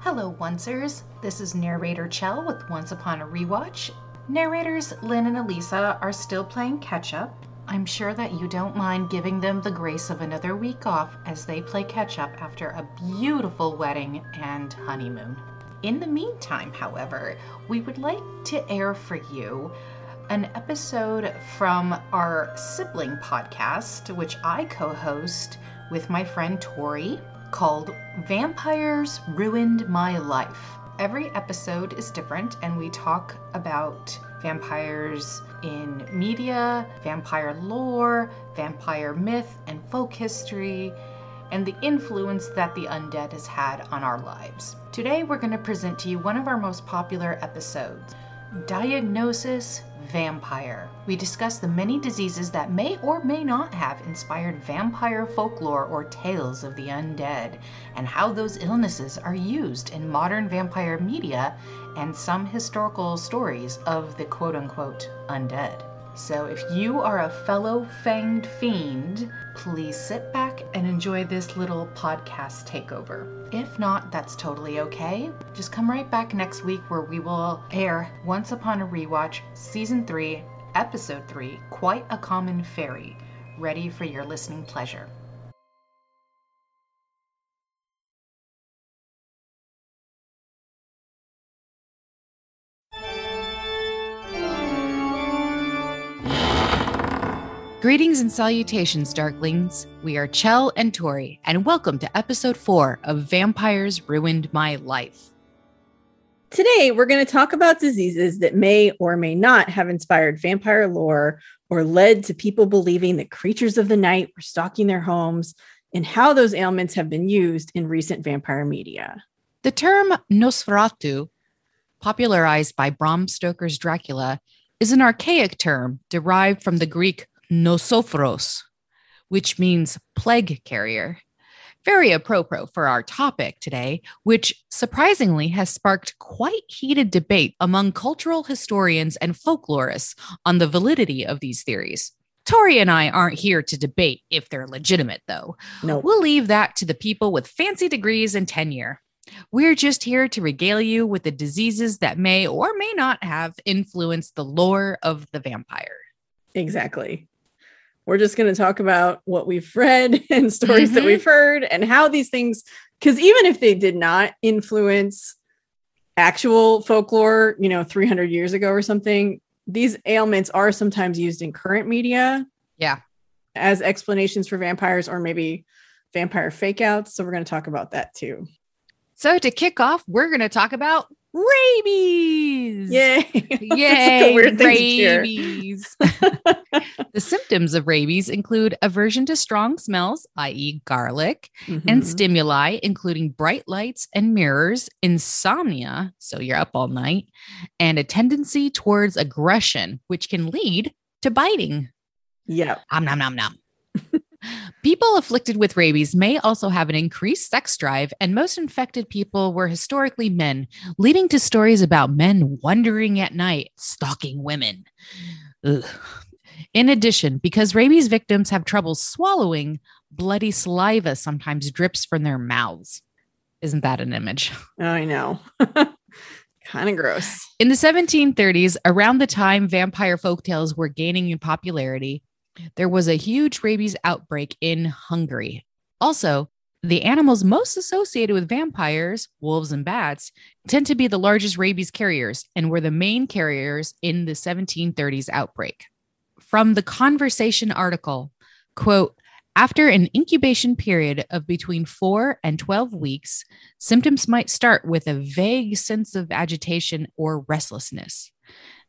Hello, Oncers. This is narrator Chell with Once Upon a Rewatch. Narrators Lynn and Elisa are still playing catch up. I'm sure that you don't mind giving them the grace of another week off as they play catch up after a beautiful wedding and honeymoon. In the meantime, however, we would like to air for you an episode from our sibling podcast, which I co host with my friend Tori, called Vampires Ruined My Life. Every episode is different, and we talk about vampires in media, vampire lore, vampire myth, and folk history, and the influence that the undead has had on our lives. Today, we're going to present to you one of our most popular episodes Diagnosis Vampire. We discuss the many diseases that may or may not have inspired vampire folklore or tales of the undead, and how those illnesses are used in modern vampire media and some historical stories of the quote unquote undead. So, if you are a fellow fanged fiend, please sit back and enjoy this little podcast takeover. If not, that's totally okay. Just come right back next week where we will air Once Upon a Rewatch, Season 3, Episode 3 Quite a Common Fairy. Ready for your listening pleasure. Greetings and salutations, Darklings. We are Chell and Tori, and welcome to episode four of Vampires Ruined My Life. Today, we're going to talk about diseases that may or may not have inspired vampire lore or led to people believing that creatures of the night were stalking their homes and how those ailments have been used in recent vampire media. The term Nosferatu, popularized by Bram Stoker's Dracula, is an archaic term derived from the Greek nosophoros, which means plague carrier. Very apropos for our topic today, which surprisingly has sparked quite heated debate among cultural historians and folklorists on the validity of these theories. Tori and I aren't here to debate if they're legitimate, though. No. We'll leave that to the people with fancy degrees and tenure. We're just here to regale you with the diseases that may or may not have influenced the lore of the vampire. Exactly. We're just going to talk about what we've read and stories Mhm. that we've heard and how these things, because even if they did not influence actual folklore, you know, 300 years ago or something, these ailments are sometimes used in current media. Yeah. As explanations for vampires or maybe vampire fake outs. So we're going to talk about that too. So, to kick off, we're going to talk about rabies. Yay. Yay, weird thing to hear. rabies. the symptoms of rabies include aversion to strong smells, i.e., garlic, and Mhm. stimuli, including bright lights and mirrors, insomnia, so you're up all night, and a tendency towards aggression, which can lead to biting. yeah. Om nom nom nom. People afflicted with rabies may also have an increased sex drive, and most infected people were historically men, leading to stories about men wandering at night, stalking women. Ugh. In addition, because rabies victims have trouble swallowing, bloody saliva sometimes drips from their mouths. Isn't that an image? I know. kind of gross. In the 1730s, around the time vampire folktales were gaining in popularity, there was a huge rabies outbreak in Hungary. Also, the animals most associated with vampires, wolves and bats, tend to be the largest rabies carriers and were the main carriers in the 1730s outbreak. From the Conversation article, quote, after an incubation period of between 4 and 12 weeks, symptoms might start with a vague sense of agitation or restlessness.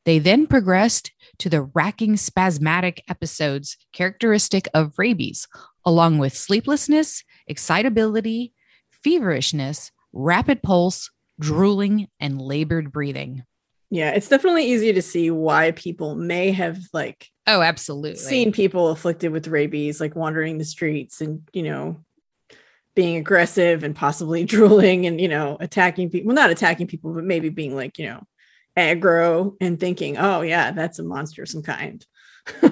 They then progressed to the racking spasmodic episodes characteristic of rabies, along with sleeplessness, excitability, feverishness, rapid pulse, drooling, and labored breathing. Yeah, it's definitely easy to see why people may have like Oh, absolutely. seen people afflicted with rabies like wandering the streets and you know being aggressive and possibly drooling and you know attacking people well not attacking people but maybe being like you know aggro and thinking oh yeah that's a monster of some kind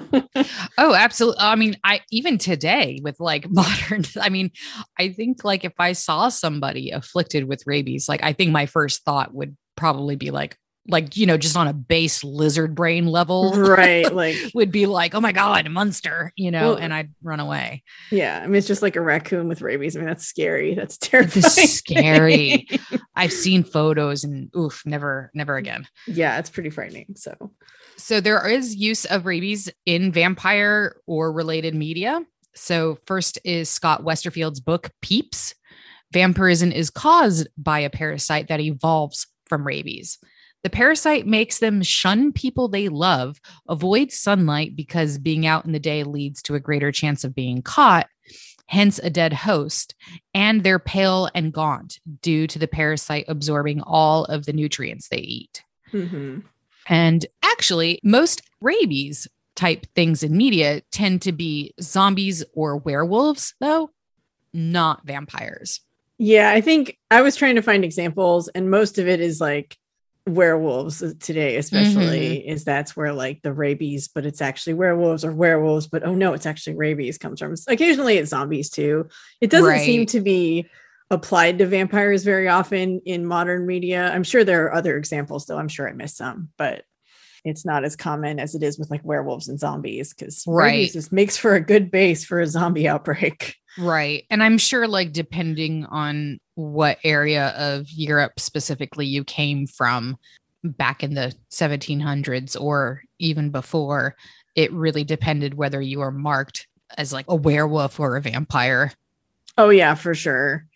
oh, absolutely. I mean, I even today with like modern, I mean, I think like if I saw somebody afflicted with rabies, like I think my first thought would probably be like, like you know just on a base lizard brain level right like would be like oh my god a monster you know well, and i'd run away. yeah i mean it's just like a raccoon with rabies. I mean that's scary. That's terrifying. Scary. I've seen photos and oof never never again. Yeah it's pretty frightening so. So there is use of rabies in vampire or related media. So first is scott westerfeld's book peeps vampirism is caused by a parasite that evolves from rabies the parasite makes them shun people they love, avoid sunlight because being out in the day leads to a greater chance of being caught, hence a dead host, and they're pale and gaunt due to the parasite absorbing all of the nutrients they eat. Mm-hmm. And actually, most rabies type things in media tend to be zombies or werewolves, though, not vampires. Yeah, I think I was trying to find examples, and most of it is like werewolves today especially mm-hmm. is that's where like the rabies but it's actually werewolves or werewolves but oh no it's actually rabies comes from occasionally it's zombies too it doesn't right. seem to be applied to vampires very often in modern media i'm sure there are other examples though i'm sure i missed some but it's not as common as it is with like werewolves and zombies because right. just makes for a good base for a zombie outbreak right and i'm sure like depending on what area of Europe specifically you came from back in the 1700s or even before. It really depended whether you were marked as like a werewolf or a vampire. Oh, yeah, for sure.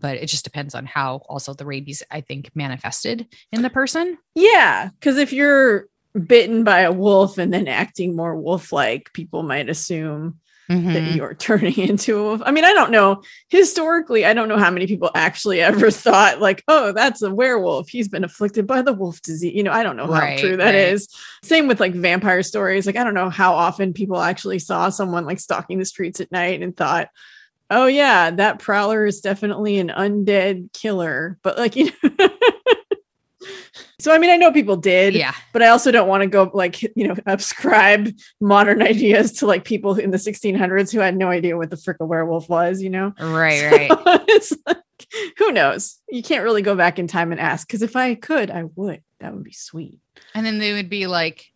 But it just depends on how also the rabies, I think, manifested in the person. Yeah. Cause if you're bitten by a wolf and then acting more wolf like, people might assume mm-hmm. that you're turning into a, I mean, I don't know. Historically, I don't know how many people actually ever thought, like, oh, that's a werewolf. He's been afflicted by the wolf disease. You know, I don't know right, how true that right. is. Same with like vampire stories. Like, I don't know how often people actually saw someone like stalking the streets at night and thought, oh, yeah, that prowler is definitely an undead killer. But like, you know, So I mean, I know people did, yeah, but I also don't want to go like you know ascribe modern ideas to like people in the 1600s who had no idea what the frick a werewolf was. You know, right, so right. it's like who knows? You can't really go back in time and ask because if I could, I would. That would be sweet. And then they would be like,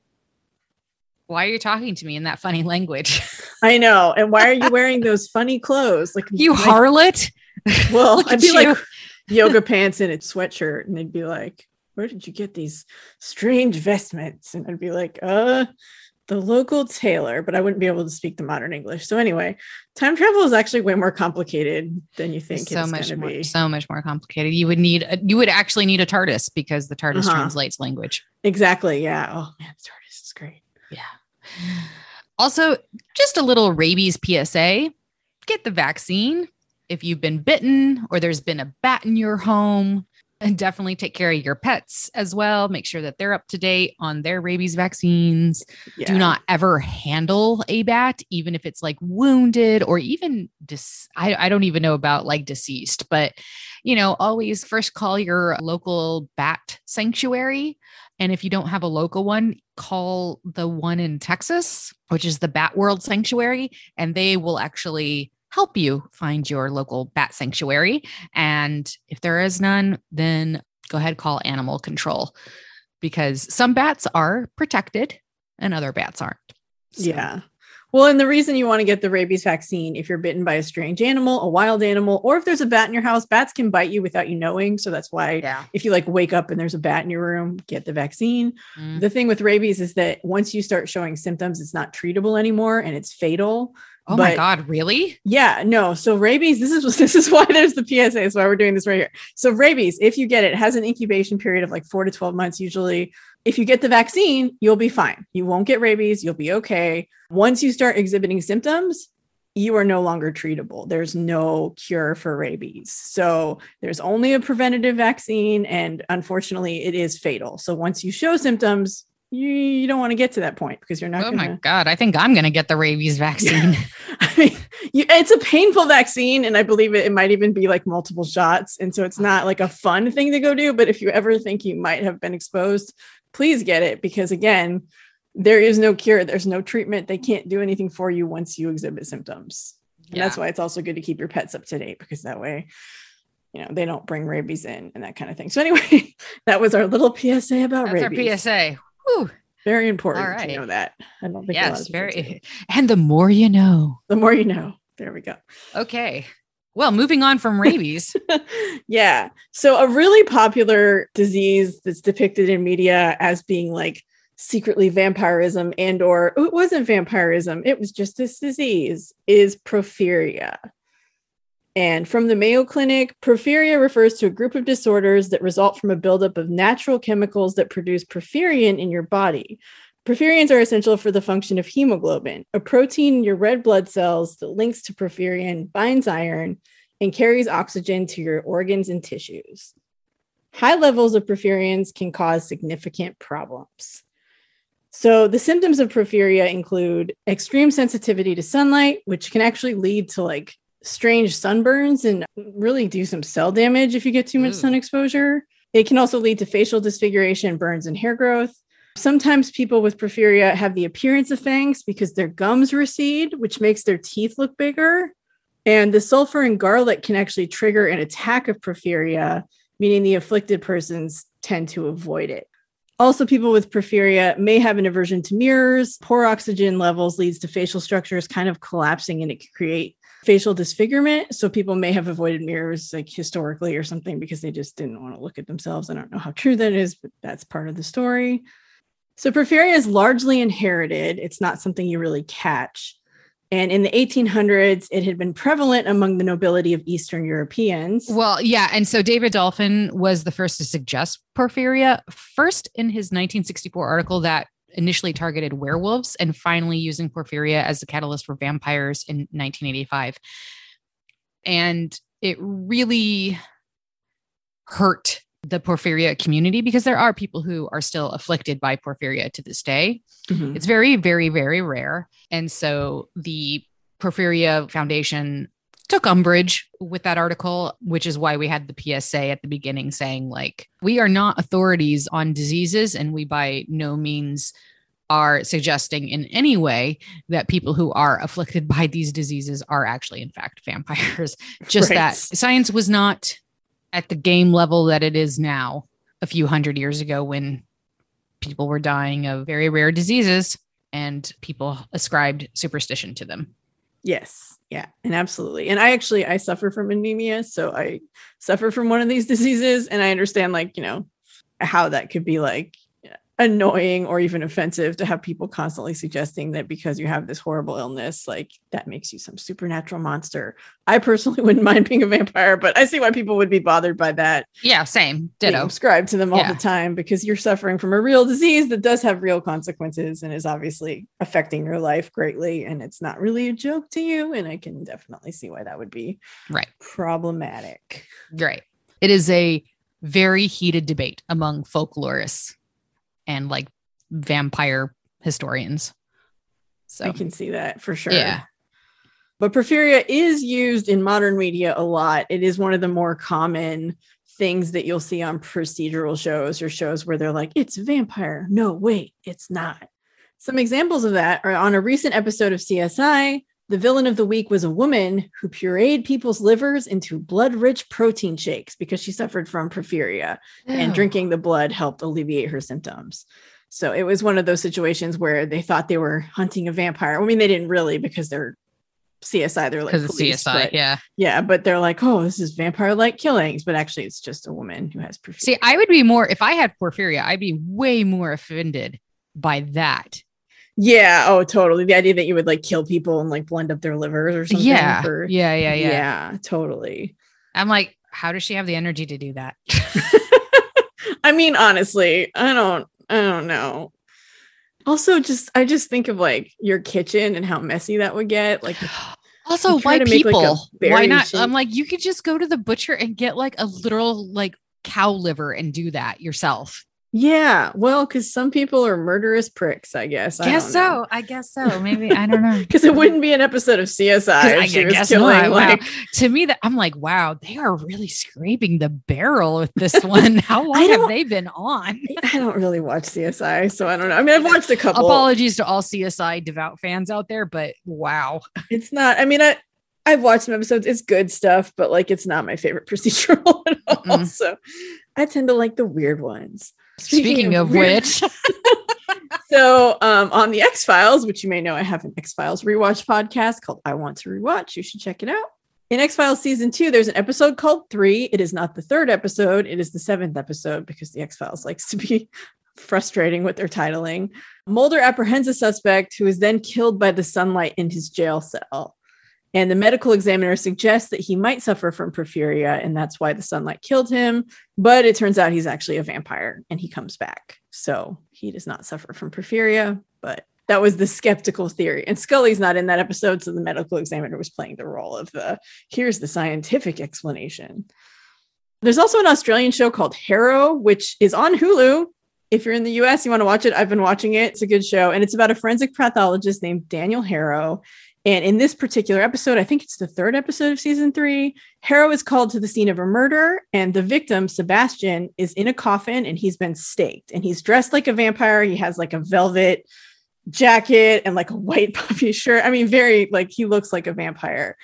"Why are you talking to me in that funny language?" I know. And why are you wearing those funny clothes? Like you like, harlot. Well, I'd be you. like yoga pants and a sweatshirt, and they'd be like, where did you get these strange vestments? And I'd be like, uh, the local tailor, but I wouldn't be able to speak the modern English. So anyway, time travel is actually way more complicated than you think. So much more, be. so much more complicated. You would need, a, you would actually need a TARDIS because the TARDIS uh-huh. translates language. Exactly. Yeah. Oh man, TARDIS is great. Yeah. Also, just a little rabies PSA: get the vaccine if you've been bitten or there's been a bat in your home and definitely take care of your pets as well. Make sure that they're up to date on their rabies vaccines. Yeah. Do not ever handle a bat, even if it's like wounded or even dis- I, I don't even know about like deceased, but you know, always first call your local bat sanctuary. And if you don't have a local one, call the one in Texas, which is the Bat World Sanctuary, and they will actually help you find your local bat sanctuary. And if there is none, then go ahead call animal control because some bats are protected and other bats aren't. So. Yeah. Well, and the reason you want to get the rabies vaccine if you're bitten by a strange animal, a wild animal, or if there's a bat in your house, bats can bite you without you knowing. So that's why yeah. if you like wake up and there's a bat in your room, get the vaccine. Mm. The thing with rabies is that once you start showing symptoms, it's not treatable anymore and it's fatal. Oh but, my god, really? Yeah, no. So rabies, this is this is why there's the PSA. That's why we're doing this right here. So rabies, if you get it, has an incubation period of like 4 to 12 months usually. If you get the vaccine, you'll be fine. You won't get rabies, you'll be okay. Once you start exhibiting symptoms, you are no longer treatable. There's no cure for rabies. So there's only a preventative vaccine and unfortunately it is fatal. So once you show symptoms, you, you don't want to get to that point because you're not. Oh gonna... my god! I think I'm going to get the rabies vaccine. I mean, you, it's a painful vaccine, and I believe it, it might even be like multiple shots, and so it's not like a fun thing to go do. But if you ever think you might have been exposed, please get it because again, there is no cure. There's no treatment. They can't do anything for you once you exhibit symptoms. And Yeah. that's why it's also good to keep your pets up to date because that way, you know, they don't bring rabies in and that kind of thing. So anyway, that was our little PSA about That's rabies. our PSA. Whew. Very important All to know that. I don't think Yes, of people do. very. And the more you know. The more you know. There we go. Okay. Well, moving on from rabies. yeah. So a really popular disease that's depicted in media as being like secretly vampirism and or oh, it wasn't vampirism, it was just this disease is porphyria. And from the Mayo Clinic, porphyria refers to a group of disorders that result from a buildup of natural chemicals that produce porphyrin in your body. Porphyrins are essential for the function of hemoglobin, a protein in your red blood cells that links to porphyrin, binds iron, and carries oxygen to your organs and tissues. High levels of porphyrins can cause significant problems. So, the symptoms of porphyria include extreme sensitivity to sunlight, which can actually lead to like strange sunburns and really do some cell damage if you get too much Ooh. sun exposure. It can also lead to facial disfiguration, burns, and hair growth. Sometimes people with porphyria have the appearance of fangs because their gums recede, which makes their teeth look bigger. And the sulfur and garlic can actually trigger an attack of porphyria, meaning the afflicted persons tend to avoid it. Also, people with porphyria may have an aversion to mirrors. Poor oxygen levels leads to facial structures kind of collapsing and it can create facial disfigurement. So people may have avoided mirrors like historically or something because they just didn't want to look at themselves. I don't know how true that is, but that's part of the story. So porphyria is largely inherited. It's not something you really catch. And in the 1800s, it had been prevalent among the nobility of Eastern Europeans. Well, yeah. And so David Dolphin was the first to suggest porphyria, first in his 1964 article that initially targeted werewolves and finally using porphyria as the catalyst for vampires in 1985. And it really hurt the porphyria community because there are people who are still afflicted by porphyria to this day. Mhm. It's very, very, very rare. And so the Porphyria Foundation took umbrage with that article, which is why we had the PSA at the beginning saying, like, we are not authorities on diseases, and we by no means are suggesting in any way that people who are afflicted by these diseases are actually, in fact, vampires. Just Right. that science was not at the game level that it is now a few hundred years ago when people were dying of very rare diseases and people ascribed superstition to them. Yes. Yeah. And absolutely. And I actually I suffer from anemia, so I suffer from one of these diseases and I understand like, you know, how that could be like annoying or even offensive to have people constantly suggesting that because you have this horrible illness, like that makes you some supernatural monster. I personally wouldn't mind being a vampire, but I see why people would be bothered by that. Yeah, same. Ditto. subscribed to them all Yeah. the time because you're suffering from a real disease that does have real consequences and is obviously affecting your life greatly. And it's not really a joke to you. And I can definitely see why that would be Right. problematic. Right. It is a very heated debate among folklorists and like vampire historians. So I can see that for sure. Yeah. But porphyria is used in modern media a lot. It is one of the more common things that you'll see on procedural shows or shows where they're like, it's vampire. No, wait, it's not. Some examples of that are on a recent episode of CSI. The villain of the week was a woman who pureed people's livers into blood rich protein shakes because she suffered from porphyria and drinking the blood helped alleviate her symptoms. So it was one of those situations where they thought they were hunting a vampire. I mean, they didn't really because they're CSI. They're like police, CSI. but- Yeah. yeah, but they're like, oh, this is vampire like killings, but actually, it's just a woman who has porphyria. See, I would be more if I had porphyria, I'd be way more offended by that. Yeah, oh, totally. The idea that you would like kill people and like blend up their livers or something. Yeah. for- yeah. Yeah. Yeah. yeah, totally. I'm like, how does she have the energy to do that? I mean, honestly, I don't, I don't know. Also, just I just think of like your kitchen and how messy that would get. Like, Also, why make, like, people? why not? shape. I'm like, you could just go to the butcher and get like a literal like cow liver and do that yourself. Yeah, well, because some people are murderous pricks, I guess. I guess so. I guess so. Maybe I don't know. Because it wouldn't be an episode of CSI. I if she was guess killing, not. Wow. To me, that I'm like, wow, they are really scraping the barrel with this one. How long have they been on? I don't really watch CSI, so I don't know. I mean, I've watched a couple. Apologies to all CSI devout fans out there, but wow. It's not. I mean, I I've watched some episodes. It's good stuff, but like, it's not my favorite procedural at all. Mm-mm. So, I tend to like the weird ones. Speaking, of weird- which, so um, on the X Files, which you may know, I have an X Files rewatch podcast called I Want to Rewatch. You should check it out. In X Files season two, there's an episode called Three. It is not the third episode, it is the seventh episode because the X Files likes to be frustrating with their titling. Mulder apprehends a suspect who is then killed by the sunlight in his jail cell. And the medical examiner suggests that he might suffer from porphyria, and that's why the sunlight killed him. But it turns out he's actually a vampire and he comes back. So he does not suffer from porphyria, but that was the skeptical theory. And Scully's not in that episode. So the medical examiner was playing the role of the here's the scientific explanation. There's also an Australian show called Harrow, which is on Hulu. If you're in the US, you want to watch it. I've been watching it. It's a good show. And it's about a forensic pathologist named Daniel Harrow. And in this particular episode, I think it's the third episode of season three, Harrow is called to the scene of a murder, and the victim, Sebastian, is in a coffin and he's been staked. And he's dressed like a vampire. He has like a velvet jacket and like a white puffy shirt. I mean, very like he looks like a vampire.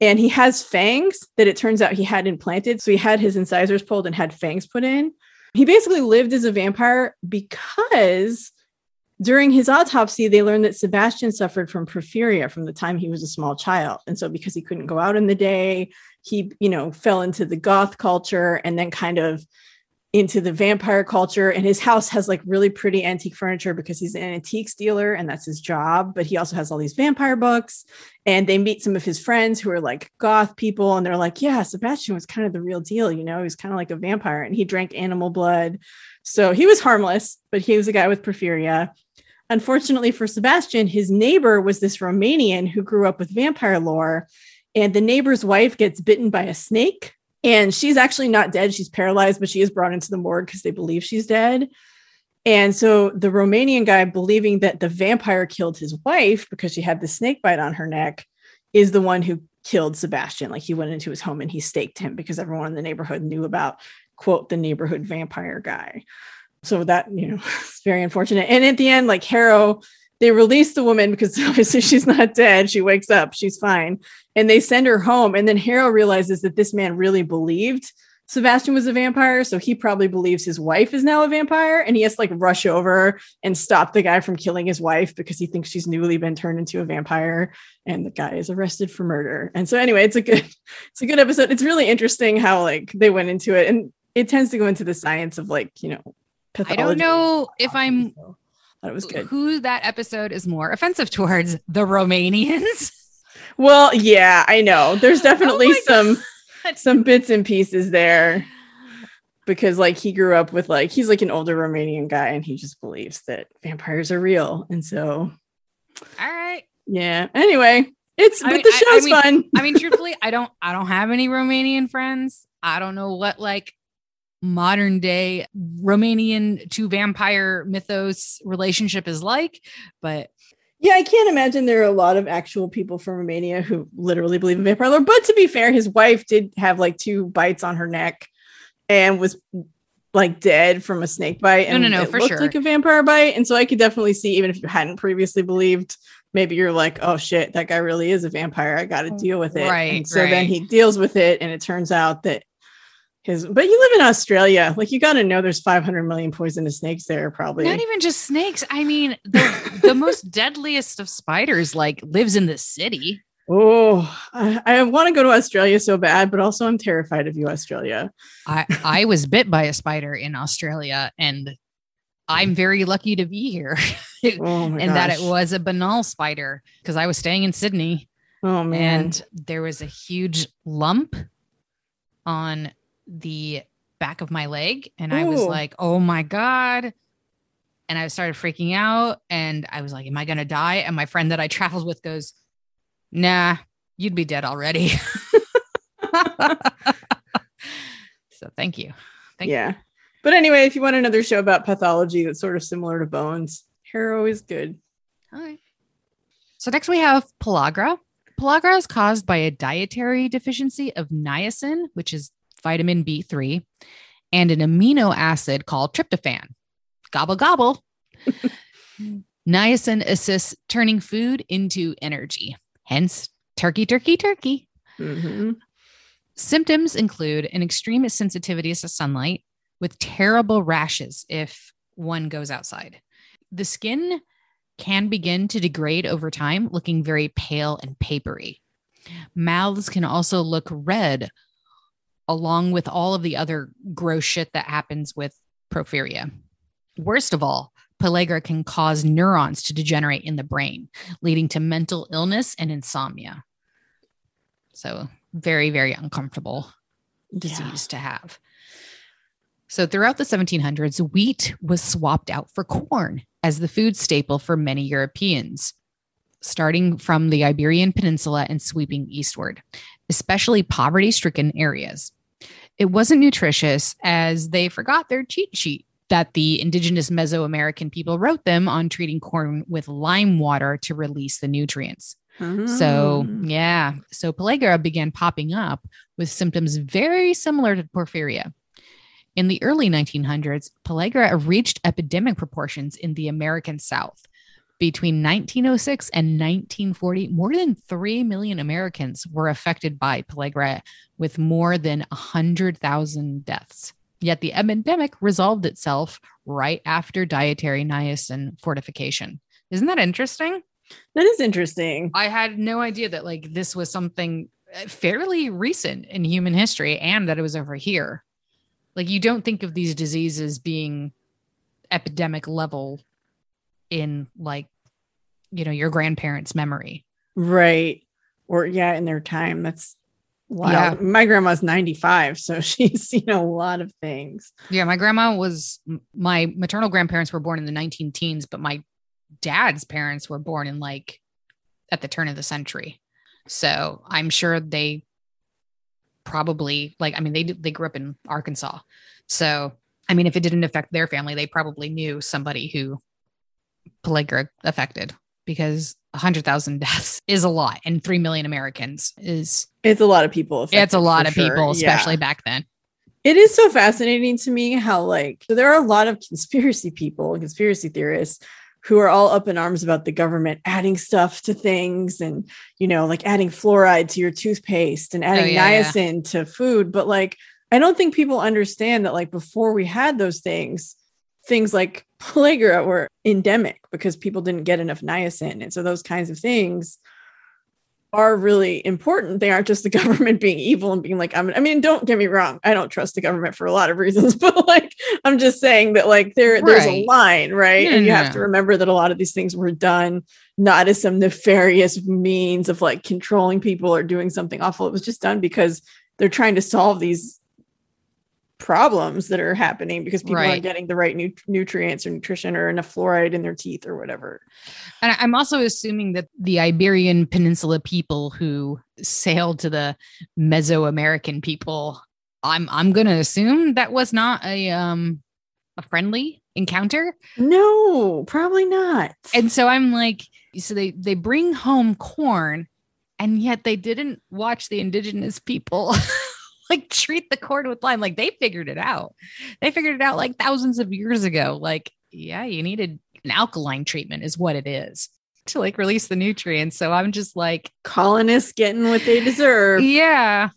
And he has fangs that it turns out he had implanted. So he had his incisors pulled and had fangs put in. He basically lived as a vampire because during his autopsy, they learned that Sebastian suffered from porphyria from the time he was a small child. And so because he couldn't go out in the day, he, you know, fell into the goth culture and then kind of into the vampire culture. And his house has like really pretty antique furniture because he's an antiques dealer and that's his job. But he also has all these vampire books. And they meet some of his friends who are like goth people. And they're like, yeah, Sebastian was kind of the real deal. You know, he was kind of like a vampire and he drank animal blood. So he was harmless, but he was a guy with porphyria. Unfortunately for Sebastian, his neighbor was this Romanian who grew up with vampire lore. And the neighbor's wife gets bitten by a snake. And she's actually not dead. She's paralyzed, but she is brought into the morgue because they believe she's dead. And so the Romanian guy, believing that the vampire killed his wife because she had the snake bite on her neck, is the one who killed Sebastian. Like he went into his home and he staked him because everyone in the neighborhood knew about, quote, the neighborhood vampire guy. So that, you know, it's very unfortunate. And at the end, like Harrow, they release the woman because obviously she's not dead. She wakes up, she's fine. And they send her home. And then Harrow realizes that this man really believed Sebastian was a vampire. So he probably believes his wife is now a vampire. And he has to like rush over and stop the guy from killing his wife because he thinks she's newly been turned into a vampire. And the guy is arrested for murder. And so anyway, it's a good, it's a good episode. It's really interesting how like they went into it. And it tends to go into the science of like, you know, I don't know if I'm So, it was good. who that episode is more offensive towards the Romanians. Well, yeah, I know. There's oh definitely Oh some some bits and pieces there because like he grew up with like he's like an older Romanian guy and he just believes that vampires are real. And so All right. yeah. Anyway, it's I but mean- the I- I show's mean- fun. I mean, truthfully, I don't I don't have any Romanian friends. I don't know what like modern day Romanian to vampire mythos relationship is like, but Yeah, I can't imagine there are a lot of actual people from Romania who literally believe in vampire lore. But to be fair, his wife did have like two bites on her neck and was like dead from a snake bite. No, And no, no, it for looked sure. like a vampire bite. And so I could definitely see, even if you hadn't previously believed, maybe you're like, oh shit, that guy really is a vampire. I got to oh, deal with it. Right, And so then he deals with it, and it turns out that his. But you live in Australia, like you got to know there's 500 million poisonous snakes there, probably. not even just snakes. I mean, the, the most deadliest of spiders like lives in the city. Oh, I, I want to go to Australia so bad, but also I'm terrified of you, Australia. I I was bit by a spider in Australia and I'm very lucky to be here. Oh my and that it was a banal spider because I was staying in Sydney Oh man. and there was a huge lump on the back of my leg and I was like, "Oh my god." And I started freaking out and I was like, "Am I going to die?" And my friend that I traveled with goes, "Nah, you'd be dead already." so thank you. Thank yeah. But anyway, if you want another show about pathology that's sort of similar to bones, Harrow is good. All right. So next we have pellagra. Pellagra is caused by a dietary deficiency of niacin, which is vitamin B3, and an amino acid called tryptophan. Gobble gobble. niacin assists turning food into energy. Hence, turkey, turkey, turkey. Mm-hmm. Symptoms include an extreme sensitivity to sunlight with terrible rashes if one goes outside. The skin can begin to degrade over time, looking very pale and papery. Mouths can also look red, along with all of the other gross shit that happens with porphyria. Worst of all, pellagra can cause neurons to degenerate in the brain, leading to mental illness and insomnia. So, very, very uncomfortable disease to have. So, throughout the 1700s, wheat was swapped out for corn as the food staple for many Europeans, starting from the Iberian Peninsula and sweeping eastward, especially poverty stricken areas. It wasn't nutritious as they forgot their cheat sheet that the indigenous Mesoamerican people wrote them on treating corn with lime water to release the nutrients. So, Mm. yeah. So pellagra began popping up with symptoms very similar to porphyria. In the early 1900s, pellagra reached epidemic proportions in the American South. Between 1906 and 1940, more than 3 million Americans were affected by pellagra, with more than 100,000 deaths. Yet the epidemic resolved itself right after dietary niacin fortification. Isn't that interesting? that is interesting. I had no idea that like this was something uh, fairly recent in human history and that it was over here. Like you don't think of these diseases being epidemic level in like you know your grandparents' memory. Right. Or yeah, in their time. That's wow. Yeah. My grandma's 95, so she's seen a lot of things. Yeah, my grandma was my maternal grandparents were born in the 19 teens, but my dad's parents were born in like at the turn of the century. So I'm sure they probably like I mean they they grew up in Arkansas. So I mean if it didn't affect their family, they probably knew somebody who pellagra affected because 100,000 deaths is a lot and 3 million Americans is It's a lot of people. it's a lot of sure. people Yeah. especially back then. It is so fascinating to me how, like, so there are a lot of conspiracy people, and conspiracy theorists who are all up in arms about the government adding stuff to things and, you know, like adding fluoride to your toothpaste and adding Oh, yeah, yeah. niacin to food. But, like, I don't think people understand that, like, before we had those things, things like pellagra were endemic because people didn't get enough niacin. And so those kinds of things are really important. They aren't just the government being evil and being like, I'm, I mean, don't get me wrong. I don't trust the government for a lot of reasons, but like, I'm just saying that like there, there's a line, right? Yeah, and you no, have to remember that a lot of these things were done not as some nefarious means of like controlling people or doing something awful. It was just done because they're trying to solve these problems that are happening because people Right. aren't getting the right nu- nutrients or nutrition or enough fluoride in their teeth or whatever. And I'm also assuming that the Iberian Peninsula people who sailed to the Mesoamerican people, I'm I'm going to assume that was not a um a friendly encounter. No, probably not. And so I'm like, so they they bring home corn, and yet they didn't watch the indigenous people. like treat the corn with lime like they figured it out they figured it out like thousands of years ago like yeah you needed an alkaline treatment is what it is to like release the nutrients so i'm just like colonists getting what they deserve. yeah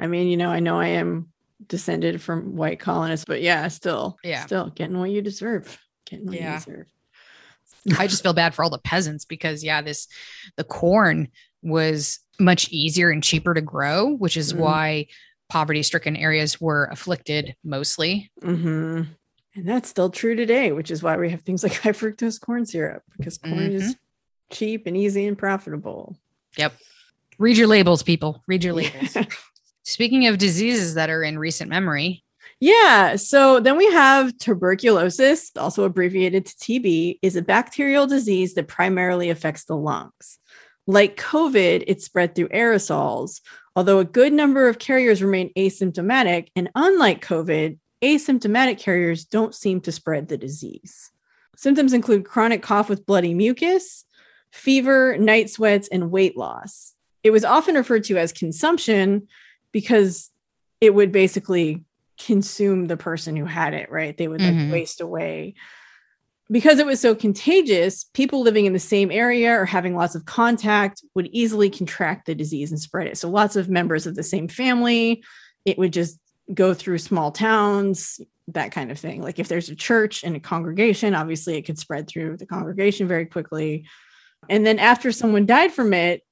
I mean, you know, I know I am descended from white colonists, but yeah, still, Yeah. still getting what you deserve. Getting what Yeah. you deserve. I just feel bad for all the peasants because yeah, this the corn was much easier and cheaper to grow, which is Mhm. why poverty-stricken areas were afflicted mostly. hmm And that's still true today, which is why we have things like high fructose corn syrup because corn is cheap and easy and profitable. Yep. Read your labels, people. Read your labels. Speaking of diseases that are in recent memory, Yeah. So then we have tuberculosis, also abbreviated to TB, is a bacterial disease that primarily affects the lungs. Like COVID, it spread through aerosols, although a good number of carriers remain asymptomatic. And unlike COVID, asymptomatic carriers don't seem to spread the disease. Symptoms include chronic cough with bloody mucus, fever, night sweats, and weight loss. It was often referred to as consumption because it would basically consume the person who had it, right? They would like Mhm. waste away. Because it was so contagious, people living in the same area or having lots of contact would easily contract the disease and spread it. So lots of members of the same family, it would just go through small towns, that kind of thing. Like if there's a church and a congregation, obviously it could spread through the congregation very quickly. And then after someone died from it,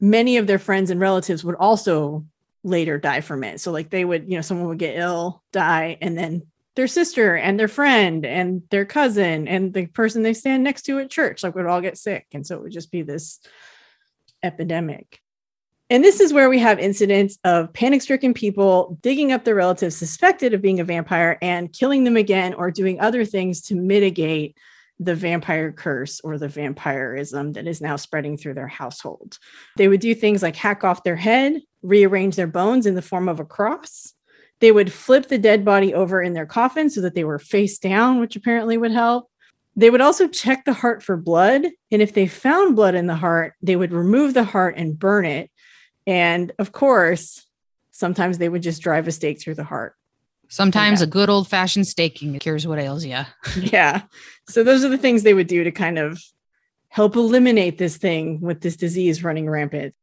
many of their friends and relatives would also later die from it. So like they would, you know, someone would get ill, die, and then their sister and their friend and their cousin and the person they stand next to at church like would all get sick. And so it would just be this epidemic. And this is where we have incidents of panic stricken people digging up their relatives suspected of being a vampire and killing them again or doing other things to mitigate the vampire curse or the vampirism that is now spreading through their household. They would do things like hack off their head, rearrange their bones in the form of a cross. They would flip the dead body over in their coffin so that they were face down, which apparently would help. They would also check the heart for blood. And if they found blood in the heart, they would remove the heart and burn it. And of course, sometimes they would just drive a stake through the heart. Sometimes Yeah. a good old fashioned staking cures what ails you. yeah. So those are the things they would do to kind of help eliminate this thing with this disease running rampant.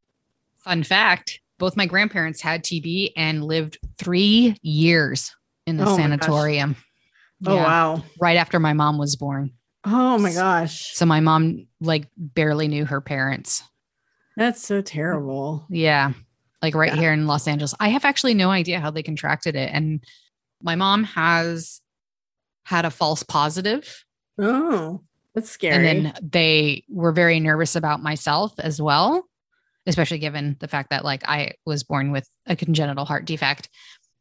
Fun fact both my grandparents had TB and lived three years in the Oh sanatorium. Oh, Yeah, wow. Right after my mom was born. Oh, my gosh. So my mom like barely knew her parents. That's so terrible. Yeah. Like right Yeah. here in Los Angeles. I have actually no idea how they contracted it. And my mom has had a false positive. Oh, that's scary. And then they were very nervous about myself as well, especially given the fact that like I was born with a congenital heart defect,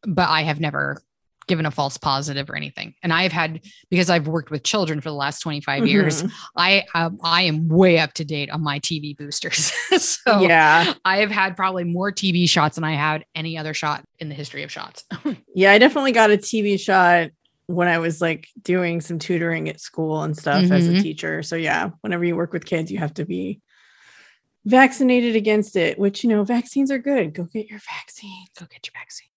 but I have never given a false positive or anything. And I've had because I've worked with children for the last 25 years, Mhm. I um, I am way up to date on my TB boosters. so yeah. I have had probably more TB shots than I had any other shot in the history of shots. Yeah. I definitely got a TB shot when I was like doing some tutoring at school and stuff as a Mhm. teacher. So, yeah, whenever you work with kids, you have to be vaccinated against it, which, you know, vaccines are good. Go get your vaccine. Go get your vaccine.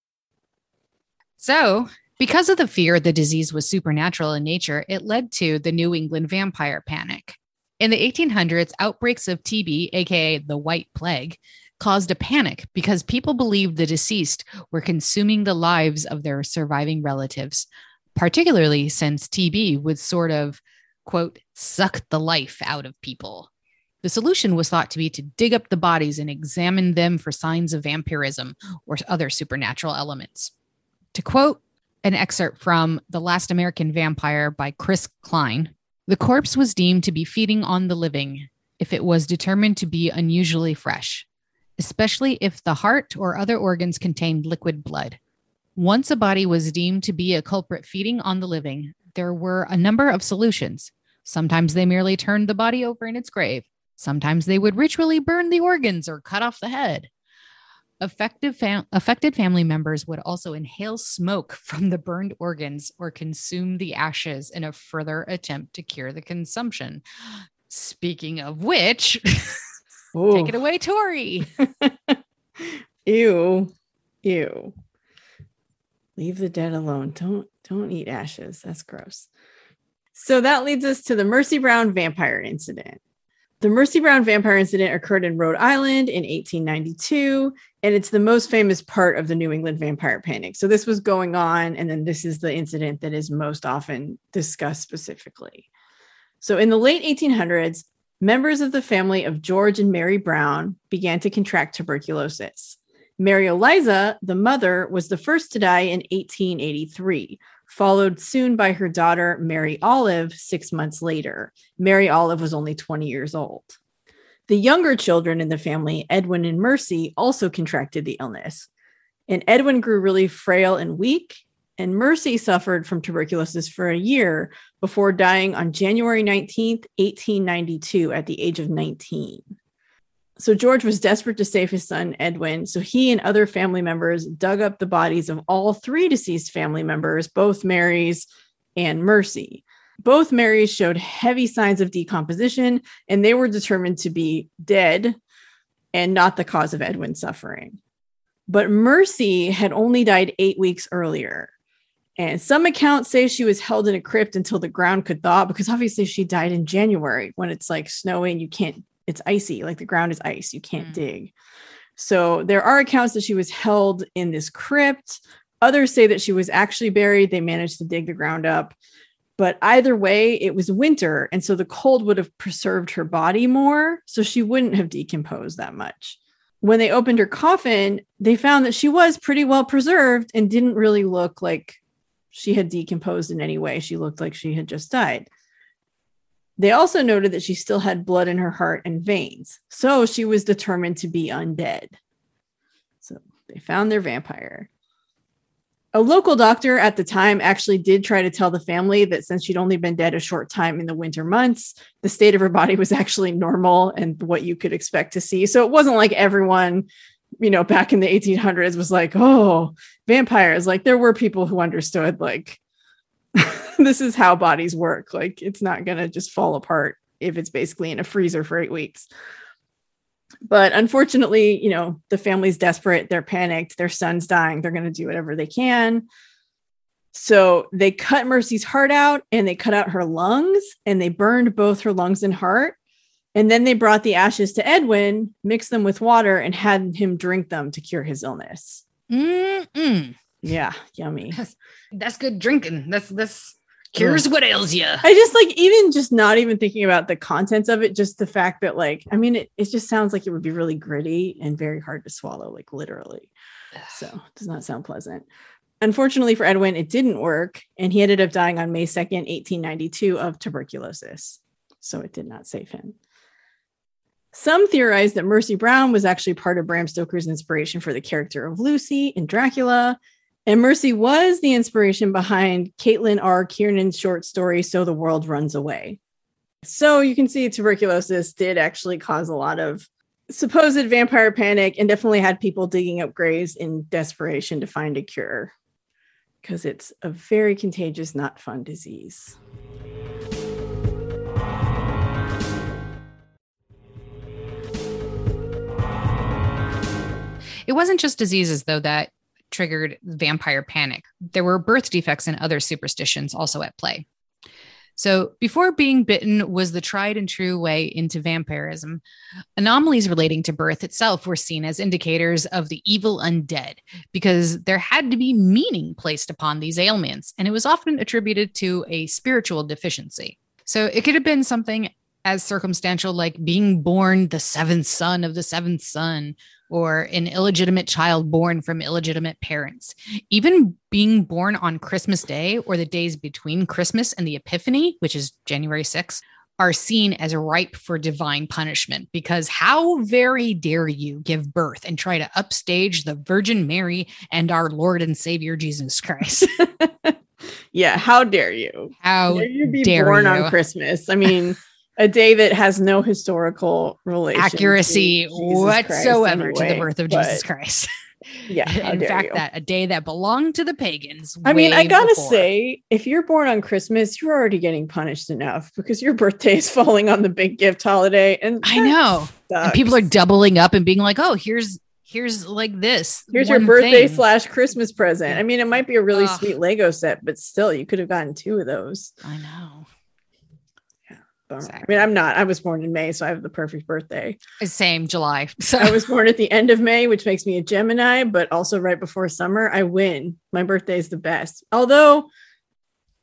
So, because of the fear the disease was supernatural in nature, it led to the New England vampire panic. In the 1800s, outbreaks of TB, aka the White Plague, caused a panic because people believed the deceased were consuming the lives of their surviving relatives, particularly since TB would sort of, quote, suck the life out of people. The solution was thought to be to dig up the bodies and examine them for signs of vampirism or other supernatural elements. To quote an excerpt from The Last American Vampire by Chris Klein, the corpse was deemed to be feeding on the living if it was determined to be unusually fresh, especially if the heart or other organs contained liquid blood. Once a body was deemed to be a culprit feeding on the living, there were a number of solutions. Sometimes they merely turned the body over in its grave. Sometimes they would ritually burn the organs or cut off the head. Affected, fam- affected family members would also inhale smoke from the burned organs or consume the ashes in a further attempt to cure the consumption. Speaking of which, take it away, Tori. Ew. Ew. Leave the dead alone. Don't don't eat ashes. That's gross. So that leads us to the Mercy Brown vampire incident. The Mercy Brown vampire incident occurred in Rhode Island in 1892, and it's the most famous part of the New England vampire panic. So this was going on, and then this is the incident that is most often discussed specifically. So in the late 1800s, members of the family of George and Mary Brown began to contract tuberculosis. Mary Eliza, the mother, was the first to die in 1883, followed soon by her daughter, Mary Olive, six months later. Mary Olive was only 20 years old. The younger children in the family, Edwin and Mercy, also contracted the illness. And Edwin grew really frail and weak, and Mercy suffered from tuberculosis for a year before dying on January 19th, 1892, at the age of 19. So George was desperate to save his son, Edwin. So he and other family members dug up the bodies of all three deceased family members, both Mary's and Mercy. Both Marys showed heavy signs of decomposition, and they were determined to be dead and not the cause of Edwin's suffering. But Mercy had only died eight weeks earlier. And some accounts say she was held in a crypt until the ground could thaw because obviously she died in January when it's like snowing, you can't, it's icy, like the ground is ice, you can't mm. dig. So there are accounts that she was held in this crypt. Others say that she was actually buried. They managed to dig the ground up. But either way, it was winter. And so the cold would have preserved her body more. So she wouldn't have decomposed that much. When they opened her coffin, they found that she was pretty well preserved and didn't really look like she had decomposed in any way. She looked like she had just died. They also noted that she still had blood in her heart and veins. So she was determined to be undead. So they found their vampire. A local doctor at the time actually did try to tell the family that since she'd only been dead a short time in the winter months, the state of her body was actually normal and what you could expect to see. So it wasn't like everyone you know, back in the 1800s was like, oh, vampires. Like there were people who understood, like, this is how bodies work. Like it's not going to just fall apart if it's basically in a freezer for eight weeks. But unfortunately, you know, the family's desperate. They're panicked. Their son's dying. They're going to do whatever they can. So they cut Mercy's heart out and they cut out her lungs and they burned both her lungs and heart and then they brought the ashes to Edwin, mixed them with water, and had him drink them to cure his illness. Mm-mm. Yeah, yummy. That's, that's, good drinking. That's that's cures what ails you. I just like even just not even thinking about the contents of it, just the fact that like I mean it, it just sounds like it would be really gritty and very hard to swallow, like literally. So it does not sound pleasant. Unfortunately for Edwin, it didn't work, and he ended up dying on May 2nd, 1892, of tuberculosis. So it did not save him. Some theorize that Mercy Brown was actually part of Bram Stoker's inspiration for the character of Lucy in Dracula. And Mercy was the inspiration behind Caitlin R. Kiernan's short story, So the World Runs Away. So you can see tuberculosis did actually cause a lot of supposed vampire panic and definitely had people digging up graves in desperation to find a cure because it's a very contagious, not fun disease. It wasn't just diseases, though, that triggered vampire panic. There were birth defects and other superstitions also at play. So, before being bitten was the tried and true way into vampirism, anomalies relating to birth itself were seen as indicators of the evil undead because there had to be meaning placed upon these ailments, and it was often attributed to a spiritual deficiency. So, it could have been something as circumstantial like being born the seventh son of the seventh son or an illegitimate child born from illegitimate parents. Even being born on Christmas Day or the days between Christmas and the Epiphany, which is January 6th, are seen as ripe for divine punishment because how very dare you give birth and try to upstage the Virgin Mary and our Lord and Savior Jesus Christ? yeah, how dare you? How dare you be dare born you? on Christmas? I mean, a day that has no historical relation accuracy whatsoever anyway, to the birth of Jesus Christ. Yeah. In fact, you. that a day that belonged to the pagans. I mean, I gotta before. say, if you're born on Christmas, you're already getting punished enough because your birthday is falling on the big gift holiday. And I know. People are doubling up and being like, oh, here's here's like this. Here's your birthday thing. slash Christmas present. I mean, it might be a really Ugh. sweet Lego set, but still, you could have gotten two of those. I know. I mean, I'm not. I was born in May, so I have the perfect birthday. Same July. So I was born at the end of May, which makes me a Gemini, but also right before summer. I win. My birthday is the best. Although,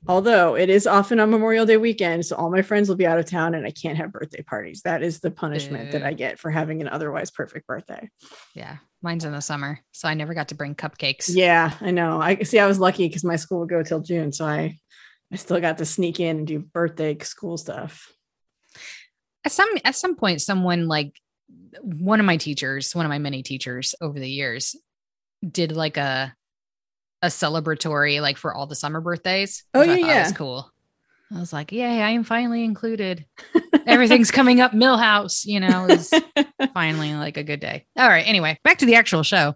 although it is often on Memorial Day weekend, so all my friends will be out of town, and I can't have birthday parties. That is the punishment that I get for having an otherwise perfect birthday. Yeah, mine's in the summer, so I never got to bring cupcakes. Yeah, I know. I see. I was lucky because my school would go till June, so I I still got to sneak in and do birthday school stuff at some at some point someone like one of my teachers one of my many teachers over the years did like a a celebratory like for all the summer birthdays oh yeah oh, yeah was cool i was like yay i am finally included everything's coming up Milhouse, you know, is finally like a good day. All right. Anyway, back to the actual show.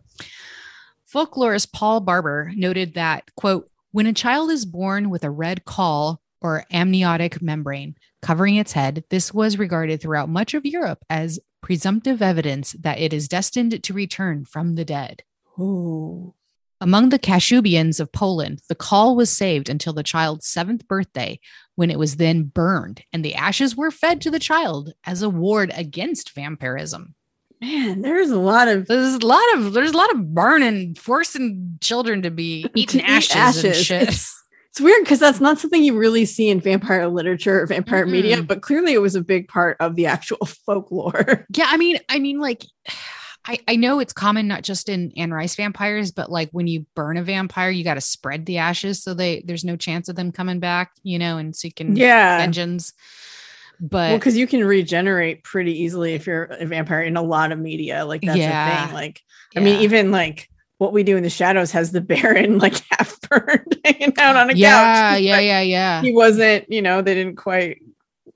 Folklorist Paul Barber noted that, quote, when a child is born with a red caul or amniotic membrane covering its head, this was regarded throughout much of Europe as presumptive evidence that it is destined to return from the dead. Ooh. Among the Kashubians of Poland, the caul was saved until the child's seventh birthday, when it was then burned, and the ashes were fed to the child as a ward against vampirism. Man, there's a lot of There's a lot of there's a lot of burning, forcing children to be eating to eat ashes, and shit. It's, it's weird because that's not something you really see in vampire literature or vampire media, Mm-mm. but clearly it was a big part of the actual folklore. Yeah, I mean, I mean, like, I I know it's common not just in Anne Rice vampires, but like when you burn a vampire, you got to spread the ashes so they there's no chance of them coming back, you know, and seeking yeah. vengeance. Well, But because you can regenerate pretty easily if you're a vampire in a lot of media. Like that's a thing. Like, I mean, even like what we do in the shadows has the Baron like half burned hanging out on a yeah, couch. yeah, yeah, yeah. He wasn't, you know, they didn't quite,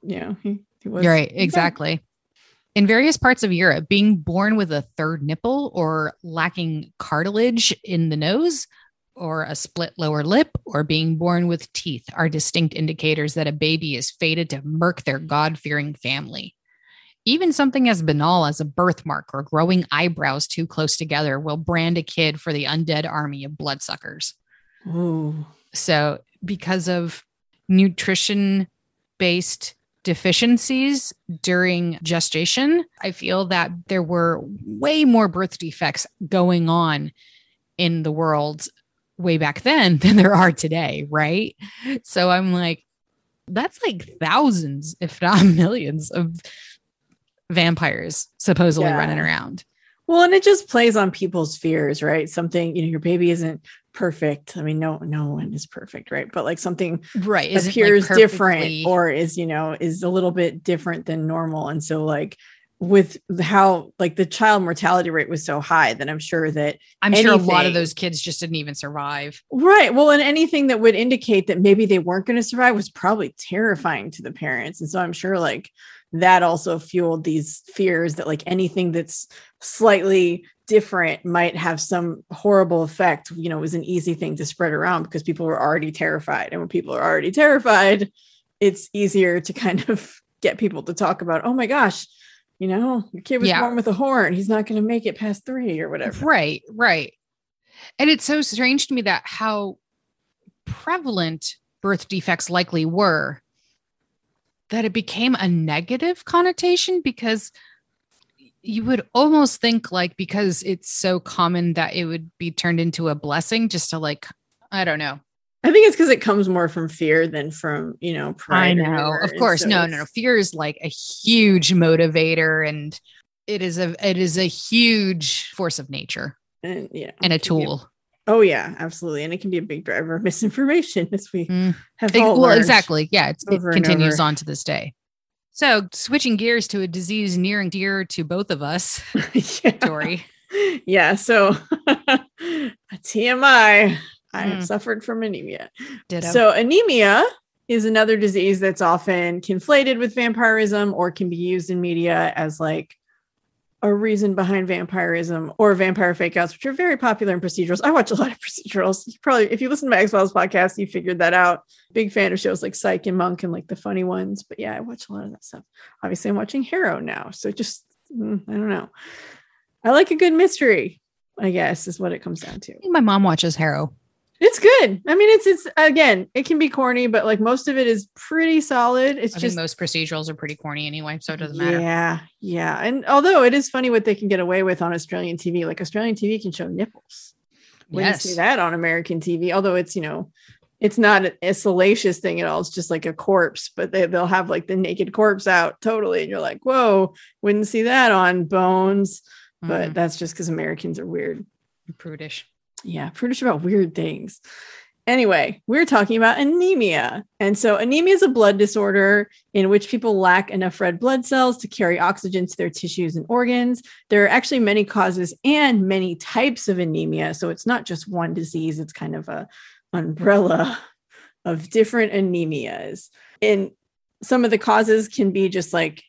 you know, he, he was right, exactly. In various parts of Europe, being born with a third nipple or lacking cartilage in the nose or a split lower lip or being born with teeth are distinct indicators that a baby is fated to murk their God fearing family. Even something as banal as a birthmark or growing eyebrows too close together will brand a kid for the undead army of bloodsuckers. Ooh. So, because of nutrition based deficiencies during gestation, I feel that there were way more birth defects going on in the world way back then than there are today. Right. So, I'm like, that's like thousands, if not millions, of vampires supposedly Yeah. running around. Well, and it just plays on people's fears, right? Something, you know, your baby isn't perfect. I mean, no, no one is perfect, right? But like something Right. Isn't, like, appears different or is, you know, is a little bit different than normal. And so like with how like the child mortality rate was so high that I'm sure that I'm sure a lot of those kids just didn't even survive. Right. Well, and anything that would indicate that maybe they weren't going to survive was probably terrifying to the parents. And so I'm sure like that also fueled these fears that like anything that's slightly different might have some horrible effect. You know, it was an easy thing to spread around because people were already terrified. And when people are already terrified, it's easier to kind of get people to talk about, oh my gosh, you know, your kid was Yeah. born with a horn. He's not going to make it past three or whatever. Right, right. And it's so strange to me that how prevalent birth defects likely were that it became a negative connotation because you would almost think like because it's so common that it would be turned into a blessing just to like I don't know. I think it's because it comes more from fear than from, you know, pride. or whatever. Of course. so no, no, no. Fear is like a huge motivator and it is a it is a huge force of nature And yeah. and a it tool. oh yeah, absolutely. And it can be a big driver of misinformation as we Mm. have all well, exactly. Yeah, it's, it continues on to this day. So, switching gears to a disease near and dear to both of us, yeah. Tori. yeah. So a TMI. I have Mm. suffered from anemia. Ditto. So anemia is another disease that's often conflated with vampirism or can be used in media as like a reason behind vampirism or vampire fake outs, which are very popular in procedurals. I watch a lot of procedurals. You probably, if you listen to my X Files podcast, you figured that out. Big fan of shows like Psych and Monk and like the funny ones. But yeah, I watch a lot of that stuff. Obviously, I'm watching Harrow now. So just, mm, I don't know. I like a good mystery, I guess, is what it comes down to. My mom watches Harrow. It's good. I mean, it's it's again, it can be corny, but like most of it is pretty solid. It's I just most procedurals are pretty corny anyway, so it doesn't matter. Yeah, yeah. And although it is funny what they can get away with on Australian TV, like Australian TV can show nipples. Wouldn't Yes. see that on American TV, although it's you know, it's not a salacious thing at all. It's just like a corpse, but they they'll have like the naked corpse out totally, and you're like, whoa, wouldn't see that on Bones. But Mhm. that's just because Americans are weird. prudish. Yeah, prudish about weird things. Anyway, we're talking about anemia. And so, anemia is a blood disorder in which people lack enough red blood cells to carry oxygen to their tissues and organs. There are actually many causes and many types of anemia. So, it's not just one disease, it's kind of a umbrella of different anemias. And some of the causes can be just like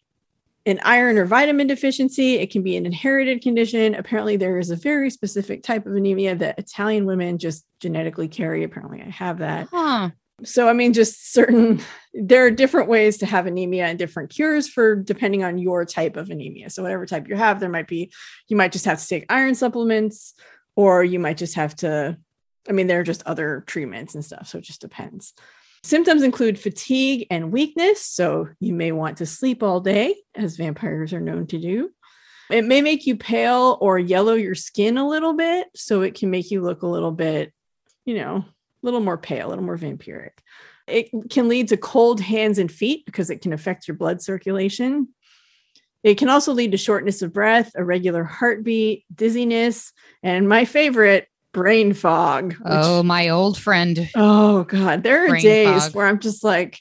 an iron or vitamin deficiency. It can be an inherited condition. Apparently, there is a very specific type of anemia that Italian women just genetically carry. Apparently, I have that. Huh. So, I mean, just certain, there are different ways to have anemia and different cures for depending on your type of anemia. So, whatever type you have, there might be, you might just have to take iron supplements, or you might just have to, I mean, there are just other treatments and stuff. So, it just depends. Symptoms include fatigue and weakness. So, you may want to sleep all day, as vampires are known to do. It may make you pale or yellow your skin a little bit. So, it can make you look a little bit, you know, a little more pale, a little more vampiric. It can lead to cold hands and feet because it can affect your blood circulation. It can also lead to shortness of breath, irregular heartbeat, dizziness, and my favorite, brain fog. which- Oh, my old friend. oh God. There are days fog. where I'm just like,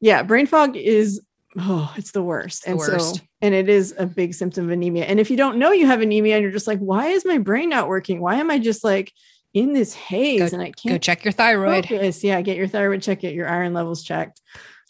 yeah, brain fog is oh, it's the worst. the and worst. so and it is a big symptom of anemia. And if you don't know you have anemia and you're just like, why is my brain not working? Why am I just like in this haze and I can't Go check your thyroid. focus. Yeah, get your thyroid checked, get your iron levels checked,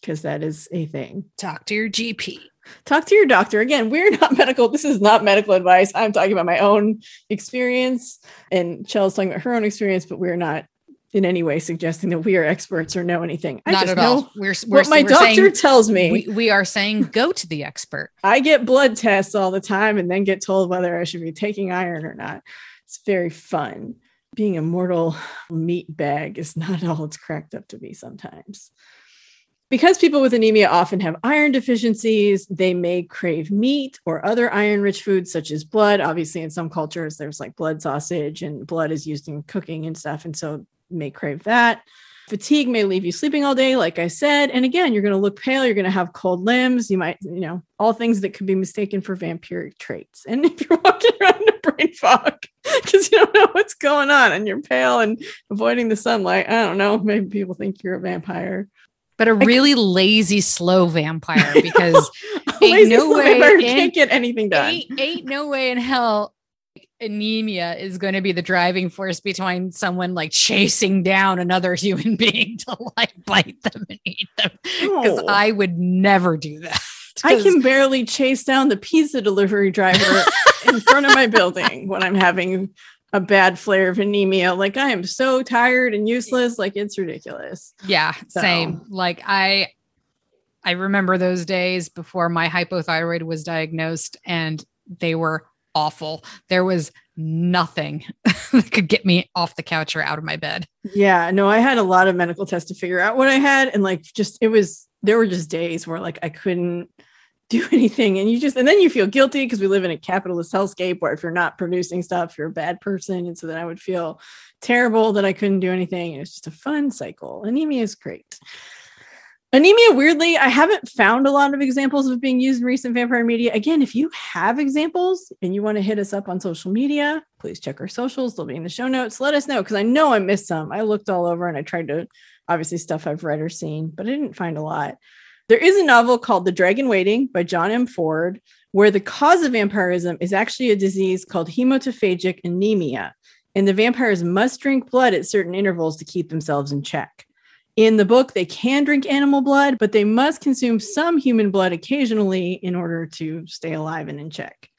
because that is a thing. Talk to your GP. Talk to your doctor. Again, we're not medical. This is not medical advice. I'm talking about my own experience, and Chel's talking about her own experience, but we're not in any way suggesting that we are experts or know anything. I Not just at know all. We're, we're, what my we're doctor saying, tells me. we, we are saying go to the expert. I get blood tests all the time and then get told whether I should be taking iron or not. It's very fun. Being a mortal meat bag is not all it's cracked up to be sometimes. Because people with anemia often have iron deficiencies, they may crave meat or other iron rich foods such as blood. Obviously, in some cultures, there's like blood sausage and blood is used in cooking and stuff. And so may crave that. Fatigue may leave you sleeping all day, like I said. And again, you're going to look pale. You're going to have cold limbs. You might, you know, all things that could be mistaken for vampiric traits. And if you're walking around in a brain fog because you don't know what's going on and you're pale and avoiding the sunlight, I don't know. Maybe people think you're a vampire. But a really lazy, slow vampire because Ain't no way in- can't get anything done. ain't, ain't no way in hell anemia is going to be the driving force between someone like chasing down another human being to like bite them and eat them because. I would never do that. i can barely chase down the pizza delivery driver in front of my building when I'm having a bad flare of anemia. Like I am so tired and useless. Like it's ridiculous. Yeah, So- same. Like I I remember those days before my hypothyroid was diagnosed and they were awful. There was nothing that could get me off the couch or out of my bed. Yeah, no, I had a lot of medical tests to figure out what I had. And like just it was there were just days where like I couldn't do anything. And you just and then you feel guilty because we live in a capitalist hellscape where if you're not producing stuff, you're a bad person. And so then I would feel terrible that I couldn't do anything. And it's just a fun cycle. Anemia is great. Anemia, weirdly, I haven't found a lot of examples of being used in recent vampire media. Again, if you have examples and you want to hit us up on social media, please check our socials. They'll be in the show notes. Let us know because I know I missed some. I looked all over and I tried to, obviously, stuff I've read or seen, but I didn't find a lot. There is a novel called The Dragon Waiting by John M. Ford, where the cause of vampirism is actually a disease called hematophagic anemia. And the vampires must drink blood at certain intervals to keep themselves in check. In the book, they can drink animal blood, but they must consume some human blood occasionally in order to stay alive and in check.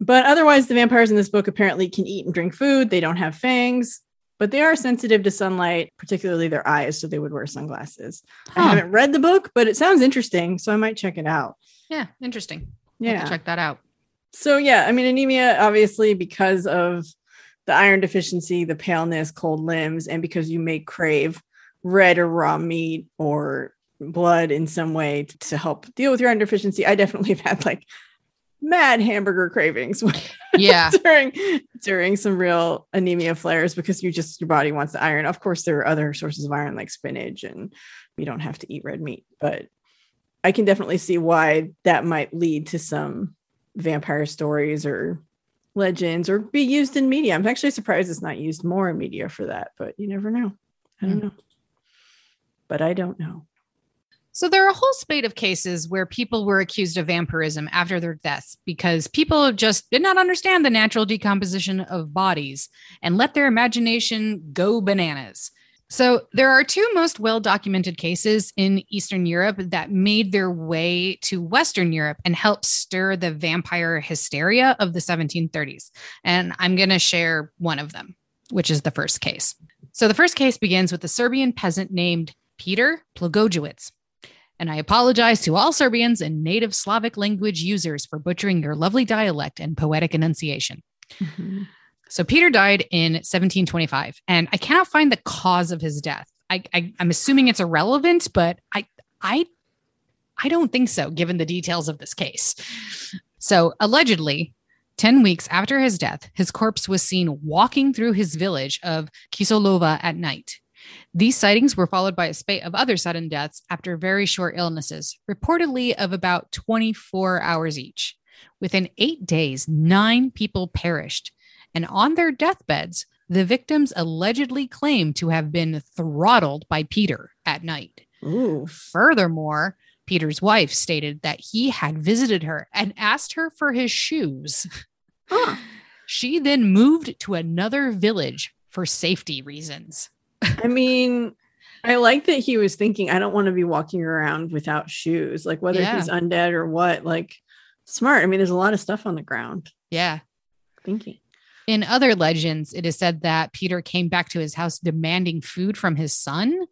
But otherwise, the vampires in this book apparently can eat and drink food. They don't have fangs, but they are sensitive to sunlight, particularly their eyes. So they would wear sunglasses. I haven't read the book, but it sounds interesting. So I might check it out. Yeah, interesting. Yeah. check that out. So yeah, I mean anemia obviously because of the iron deficiency, the paleness, cold limbs, and because you may crave red or raw meat or blood in some way to help deal with your iron deficiency. I definitely have had like mad hamburger cravings Yeah. during during some real anemia flares because you just your body wants the iron. Of course, there are other sources of iron like spinach, and you don't have to eat red meat, but I can definitely see why that might lead to some vampire stories or legends or be used in media. I'm actually surprised it's not used more in media for that, but you never know. I don't Hmm. know. But I don't know. So there are a whole spate of cases where people were accused of vampirism after their deaths because people just did not understand the natural decomposition of bodies and let their imagination go bananas. So, there are two most well documented cases in Eastern Europe that made their way to Western Europe and helped stir the vampire hysteria of the 1730s. And I'm going to share one of them, which is the first case. So, the first case begins with a Serbian peasant named Peter Plagojewicz. And I apologize to all Serbians and native Slavic language users for butchering your lovely dialect and poetic enunciation. Mhm. So Peter died in 1725, and I cannot find the cause of his death. I, I I'm assuming it's irrelevant, but I I I don't think so, given the details of this case. So allegedly, 10 weeks after his death, his corpse was seen walking through his village of Kisolova at night. These sightings were followed by a spate of other sudden deaths after very short illnesses, reportedly of about 24 hours each. Within eight days, nine people perished. And on their deathbeds, the victims allegedly claimed to have been throttled by Peter at night. Ooh. Furthermore, Peter's wife stated that he had visited her and asked her for his shoes. Huh. She then moved to another village for safety reasons. I mean, I like that he was thinking, I don't want to be walking around without shoes, like whether Yeah. he's undead or what. Like, smart. I mean, there's a lot of stuff on the ground. Yeah. Thinking. In other legends, it is said that Peter came back to his house demanding food from his son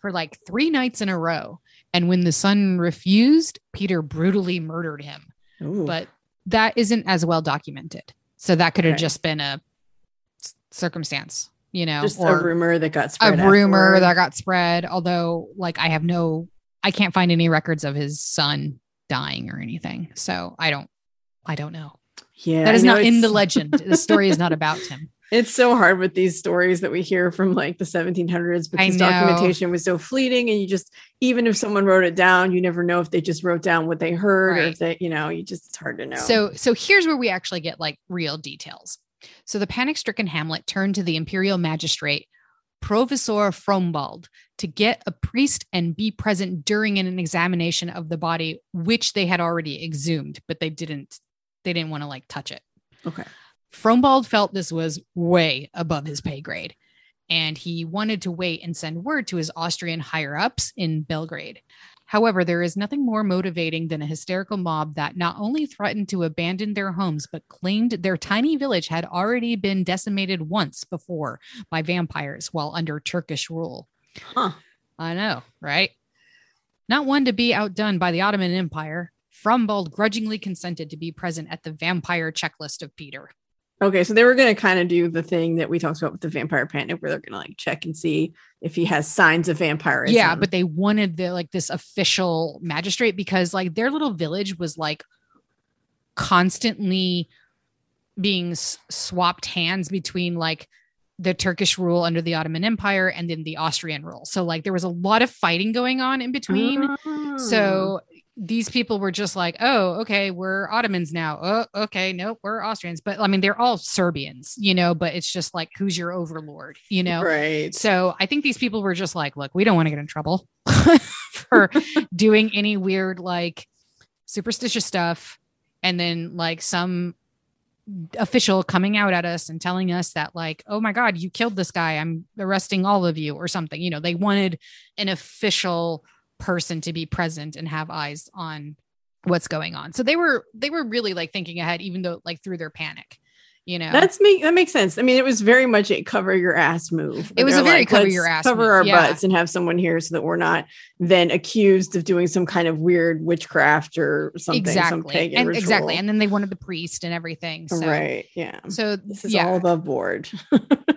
for like three nights in a row. And when the son refused, Peter brutally murdered him. Ooh. But that isn't as well documented. So that could have Okay. just been a circumstance, you know, just a rumor that got a spread. rumor afterward. that got spread. Although, like, I have no, I can't find any records of his son dying or anything. So I don't, I don't know. yeah, that is not in the legend. the story is not about him. It's so hard with these stories that we hear from like the 1700s because documentation was so fleeting, and you just even if someone wrote it down, you never know if they just wrote down what they heard or if they, you know, you just it's hard to know. So, so here's where we actually get like real details. So the panic-stricken Hamlet turned to the imperial magistrate, Provisor Frombald, to get a priest and be present during an examination of the body, which they had already exhumed, but they didn't. They didn't want to like touch it. okay, Frombald felt this was way above his pay grade, and he wanted to wait and send word to his Austrian higher ups in Belgrade. However, there is nothing more motivating than a hysterical mob that not only threatened to abandon their homes, but claimed their tiny village had already been decimated once before by vampires while under Turkish rule. Huh. I know, right? Not one to be outdone by the Ottoman Empire, Frombald grudgingly consented to be present at the vampire checklist of Peter. Okay. So they were going to kind of do the thing that we talked about with the vampire panic, where they're going to like check and see if he has signs of vampirism. Yeah, but they wanted the like this official magistrate because like their little village was like constantly being s- swapped hands between like the Turkish rule under the Ottoman Empire and then the Austrian rule. So like there was a lot of fighting going on in between. Oh. So these people were just like, oh, okay, we're Ottomans now. Oh, okay, nope, we're Austrians. But I mean, they're all Serbians, you know, but it's just like, who's your overlord, you know? right. So I think these people were just like, look, we don't want to get in trouble for doing any weird, like superstitious stuff. And then like some official coming out at us and telling us that, like, oh my God, you killed this guy. I'm arresting all of you or something. You know, they wanted an official person to be present and have eyes on what's going on. So they were they were really like thinking ahead, even though like through their panic, you know. That's make that makes sense. I mean, it was very much a cover your ass move. It was a very cover your ass cover move," our yeah. butts and have someone here so that we're not then accused of doing some kind of weird witchcraft or something. Some exactly and ritual. exactly and then they wanted the priest and everything so right. Yeah. so This is yeah all above board.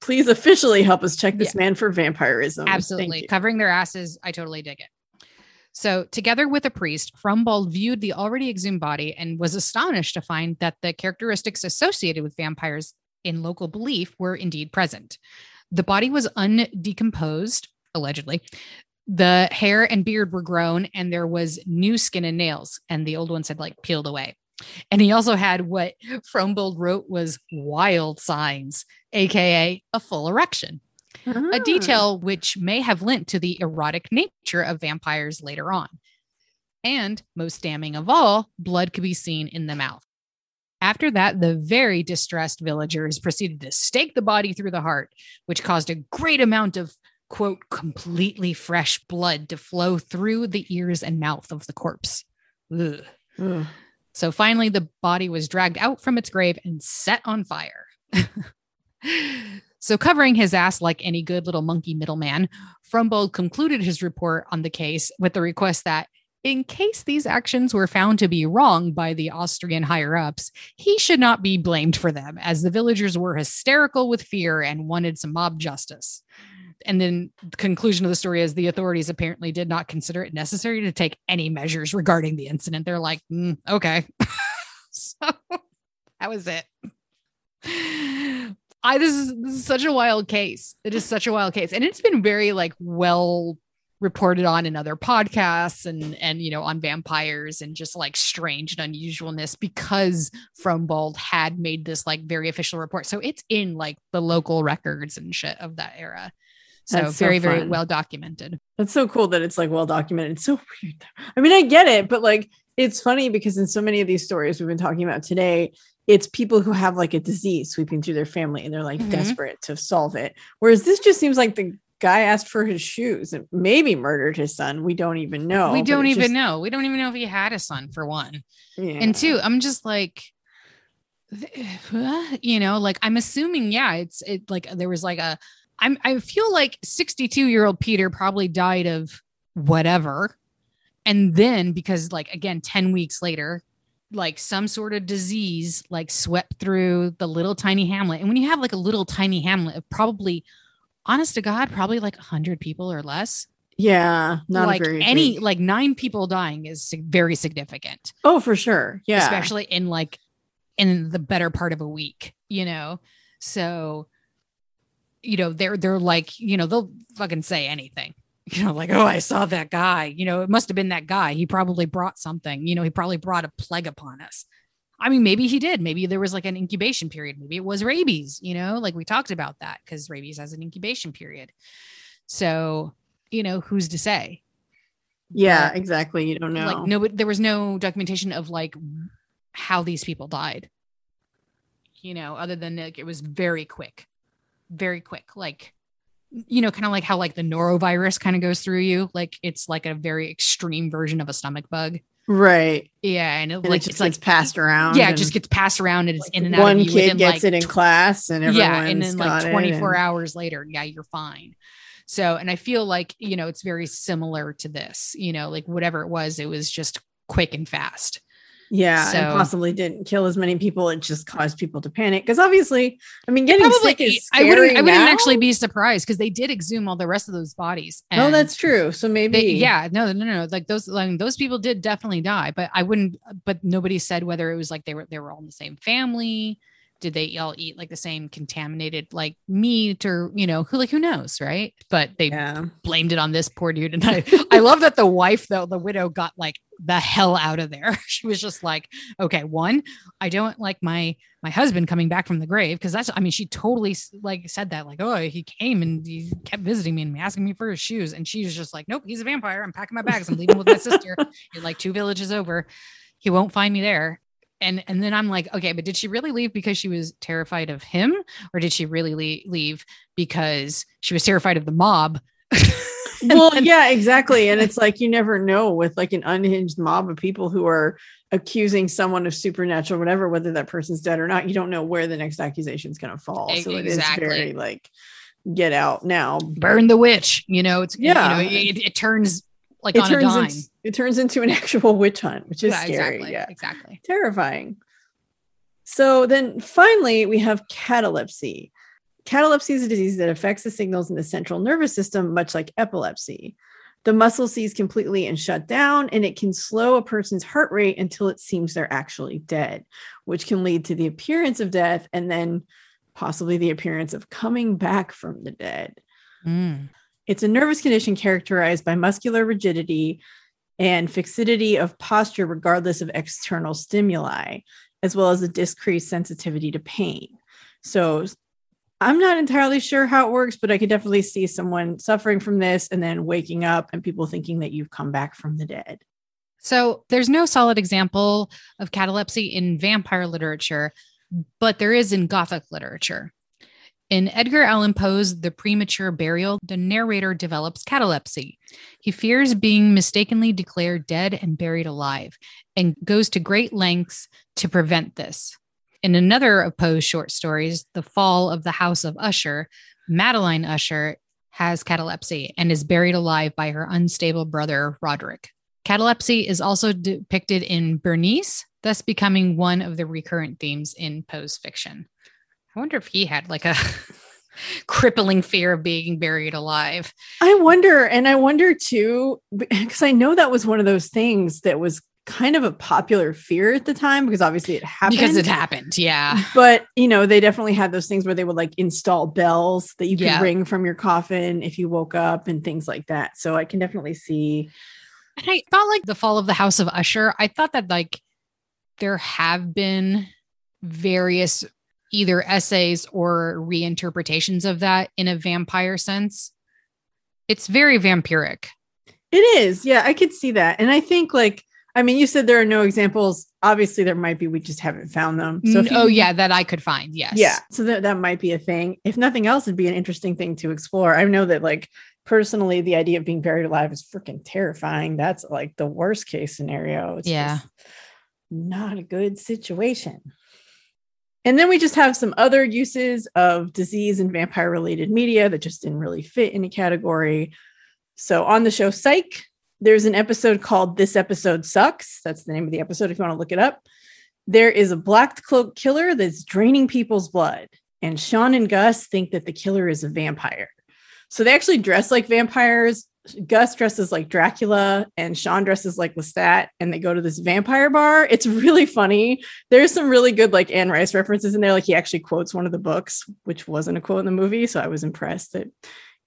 Please officially help us check this man for vampirism. Absolutely. covering their asses i totally dig it. So together with a priest Frombald viewed the already exhumed body and was astonished to find that the characteristics associated with vampires in local belief were indeed present. The body was undecomposed allegedly. The hair and beard were grown and there was new skin and nails and the old ones had like peeled away. And he also had what Frombald wrote was wild signs, aka a full erection, a Ah. detail which may have lent to the erotic nature of vampires later on. And most damning of all, blood could be seen in the mouth. After that, the very distressed villagers proceeded to stake the body through the heart, which caused a great amount of quote completely fresh blood to flow through the ears and mouth of the corpse. Ugh. Ugh. So finally, the body was dragged out from its grave and set on fire. so, covering his ass like any good little monkey middleman, Frombald concluded his report on the case with the request that, in case these actions were found to be wrong by the Austrian higher ups, he should not be blamed for them, as the villagers were hysterical with fear and wanted some mob justice and then the conclusion of the story is the authorities apparently did not consider it necessary to take any measures regarding the incident. They're like, "Mm, okay. so that was it. I this is, this is such a wild case. It is such a wild case. And it's been very like well reported on in other podcasts and and you know on vampires and just like strange and unusualness because Frombald had made this like very official report. So it's in like the local records and shit of that era. So That's so very, very well documented. That's so cool that it's like well documented. It's so weird. I mean, I get it, but like it's funny because in so many of these stories we've been talking about today, it's people who have like a disease sweeping through their family and they're like Mhm. desperate to solve it. Whereas this just seems like the guy asked for his shoes and maybe murdered his son. We don't even know. we don't even just- know. We don't even know if he had a son for one. Yeah. And two, I'm just like, you know, like I'm assuming, yeah, it's it like there was like a, I'm I feel like 62 year old Peter probably died of whatever, and then because like again 10 weeks later, like some sort of disease like swept through the little tiny hamlet, and when you have like a little tiny hamlet of probably, honest to God, probably like 100 people or less, yeah, not like very any big- like nine people dying is very significant Oh, for sure. Yeah. especially in like in the better part of a week, you know. So, you know, they're they're like, you know, they'll fucking say anything. You know, like, oh, I saw that guy. You know, it must have been that guy. He probably brought something. You know, he probably brought a plague upon us. I mean, maybe he did. Maybe there was like an incubation period. Maybe it was rabies, you know, like we talked about that because rabies has an incubation period. So, you know, who's to say? yeah, But- exactly. You don't know. like no but there was no documentation of like how these people died you know other than like it was very quick very quick like you know kind of like how like the norovirus kind of goes through you like it's like a very extreme version of a stomach bug right. yeah and, it, And like it just it's like passed around. yeah it just gets passed around and it's in and out one kid within, gets like, it in tw- class and everyone's yeah and then like 24 and- hours later yeah you're fine so and i feel like you know it's very similar to this you know like whatever it was it was just quick and fast Yeah, So- and possibly didn't kill as many people. It just caused people to panic because obviously, I mean, getting sick is I wouldn't I wouldn't actually be surprised because they did exhume all the rest of those bodies. No, and that's true. So maybe, they, yeah, no, no, no, like those like, those people did definitely die, but I wouldn't. But nobody said whether it was like they were they were all in the same family. Did they all eat like the same contaminated like meat or you know who like who knows right? But they yeah, blamed it on this poor dude, and I I love that the wife though the widow got like the hell out of there. She was just like, okay, one, I don't like my my husband coming back from the grave. Because that's I mean she totally like said that like oh he came and he kept visiting me and asking me for his shoes. And she was just like nope he's a vampire. I'm packing my bags. I'm leaving with my sister. You're like two villages over. He won't find me there. And and then I'm like okay but did she really leave because she was terrified of him? Or did she really leave because she was terrified of the mob well, then- yeah, exactly. And it's like you never know with like an unhinged mob of people who are accusing someone of supernatural, whatever, whether that person's dead or not. You don't know where the next accusation is going to fall. E- So it is very like get out now. burn the witch you know it's Yeah. you know it, it turns like It on a turns into, it turns into an actual witch hunt, which is Yeah, scary. exactly Yeah. exactly terrifying. So then finally, we have catalepsy. Catalepsy is a disease that affects the signals in the central nervous system, much like epilepsy. The muscle sees completely and shut down, and it can slow a person's heart rate until it seems they're actually dead, which can lead to the appearance of death and then possibly the appearance of coming back from the dead. Mm. It's a nervous condition characterized by muscular rigidity and fixity of posture, regardless of external stimuli, as well as a decreased sensitivity to pain. So, I'm not entirely sure how it works, but I could definitely see someone suffering from this and then waking up and people thinking that you've come back from the dead. So there's no solid example of catalepsy in vampire literature, but there is in Gothic literature. In Edgar Allan Poe's The Premature Burial, the narrator develops catalepsy. He fears being mistakenly declared dead and buried alive and goes to great lengths to prevent this. In another of Poe's short stories, The Fall of the House of Usher, Madeline Usher has catalepsy and is buried alive by her unstable brother, Roderick. Catalepsy is also depicted in Berenice, thus becoming one of the recurrent themes in Poe's fiction. I wonder if he had like a crippling fear of being buried alive. I wonder, and I wonder too, because I know that was one of those things that was kind of a popular fear at the time because obviously it happened. Because it happened, yeah. But you know, they definitely had those things where they would like install bells that you could Yeah. ring from your coffin if you woke up and things like that. So I can definitely see. And I thought like the fall of the House of Usher, I thought that like there have been various either essays or reinterpretations of that in a vampire sense. It's very vampiric. It is, yeah, I could see that, and I think like. I mean, you said there are no examples. Obviously, there might be. We just haven't found them. So, if oh, you- oh yeah, that I could find. Yes. Yeah. So that, that might be a thing. If nothing else, it'd be an interesting thing to explore. I know that like personally, the idea of being buried alive is freaking terrifying. That's like the worst case scenario. It's Yeah. just not a good situation. And then we just have some other uses of disease and vampire related media that just didn't really fit in a category. So on the show Psych, there's an episode called This Episode Sucks. That's the name of the episode if you want to look it up. There is a black cloak killer that's draining people's blood. And Sean and Gus think that the killer is a vampire. So they actually dress like vampires. Gus dresses like Dracula and Sean dresses like Lestat, and they go to this vampire bar. It's really funny. There's some really good like Anne Rice references in there. Like he actually quotes one of the books, which wasn't a quote in the movie. So I was impressed that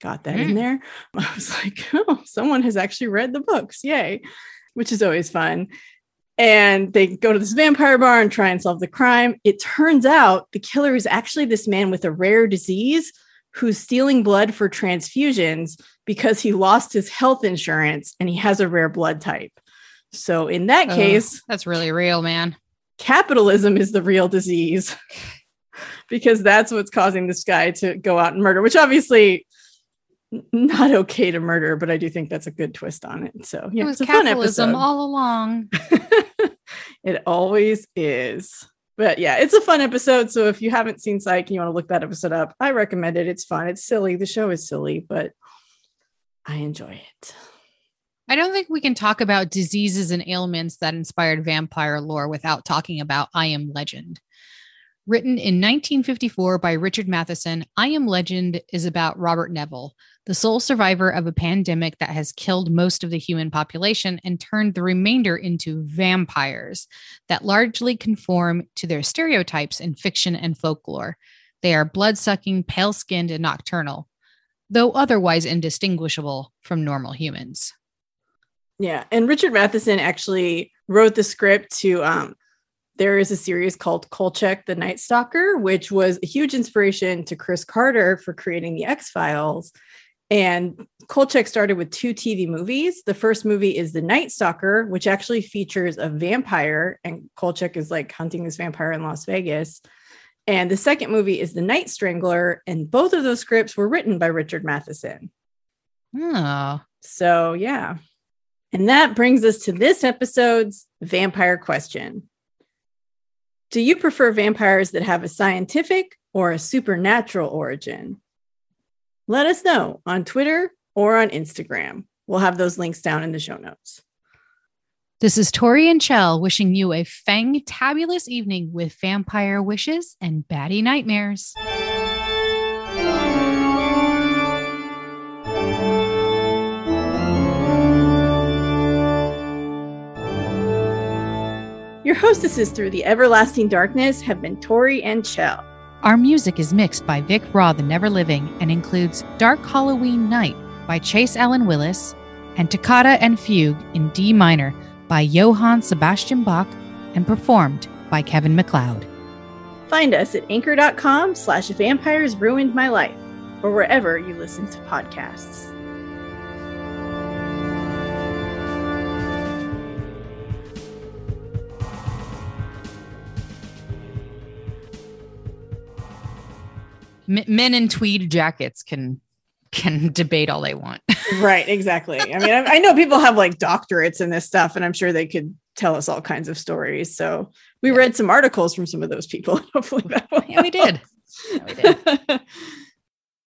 got that in Mm. there. I was like, oh, someone has actually read the books. Yay. Which is always fun. And they go to this vampire bar and try and solve the crime. It turns out the killer is actually this man with a rare disease who's stealing blood for transfusions because he lost his health insurance and he has a rare blood type. So, in that Oh. case, That's really real, man. capitalism is the real disease because that's what's causing this guy to go out and murder, which obviously not okay to murder, but I do think that's a good twist on it. So yeah, it was it's a fun capitalism all along. it always is. But yeah, it's a fun episode. So if you haven't seen Psych and you want to look that episode up, I recommend it. It's fun. It's silly. The show is silly, but I enjoy it. I don't think we can talk about diseases and ailments that inspired vampire lore without talking about I Am Legend. Written in 1954 by Richard Matheson, I Am Legend is about Robert Neville, the sole survivor of a pandemic that has killed most of the human population and turned the remainder into vampires that largely conform to their stereotypes in fiction and folklore. They are blood sucking, pale skinned, and nocturnal, though otherwise indistinguishable from normal humans. Yeah, and Richard Matheson actually wrote the script to um there is a series called Kolchak the Night Stalker, which was a huge inspiration to Chris Carter for creating the X-Files. And Kolchak started with two TV movies. The first movie is The Night Stalker, which actually features a vampire, and Kolchak is like hunting this vampire in Las Vegas. And the second movie is The Night Strangler, and both of those scripts were written by Richard Matheson. Oh, So, yeah. And that brings us to this episode's vampire question Do you prefer vampires that have a scientific or a supernatural origin? Let us know on Twitter or on Instagram. We'll have those links down in the show notes. This is Tori and Chell wishing you a fantabulous evening with vampire wishes and baddie nightmares. Your hostesses through the everlasting darkness have been Tori and Chell. Our music is mixed by Vic Raw, the Never Living, and includes Dark Halloween Night by Chase Allen Willis and Toccata and Fugue in D minor by Johann Sebastian Bach and performed by Kevin MacLeod. Find us at anchor.com slash vampires ruined my life or wherever you listen to podcasts. M- men in tweed jackets can can debate all they want. right, exactly. I mean, I, I know people have like doctorates in this stuff, and I'm sure they could tell us all kinds of stories. So we Yeah. read some articles from some of those people. Hopefully that will yeah, we did. Yeah, we did.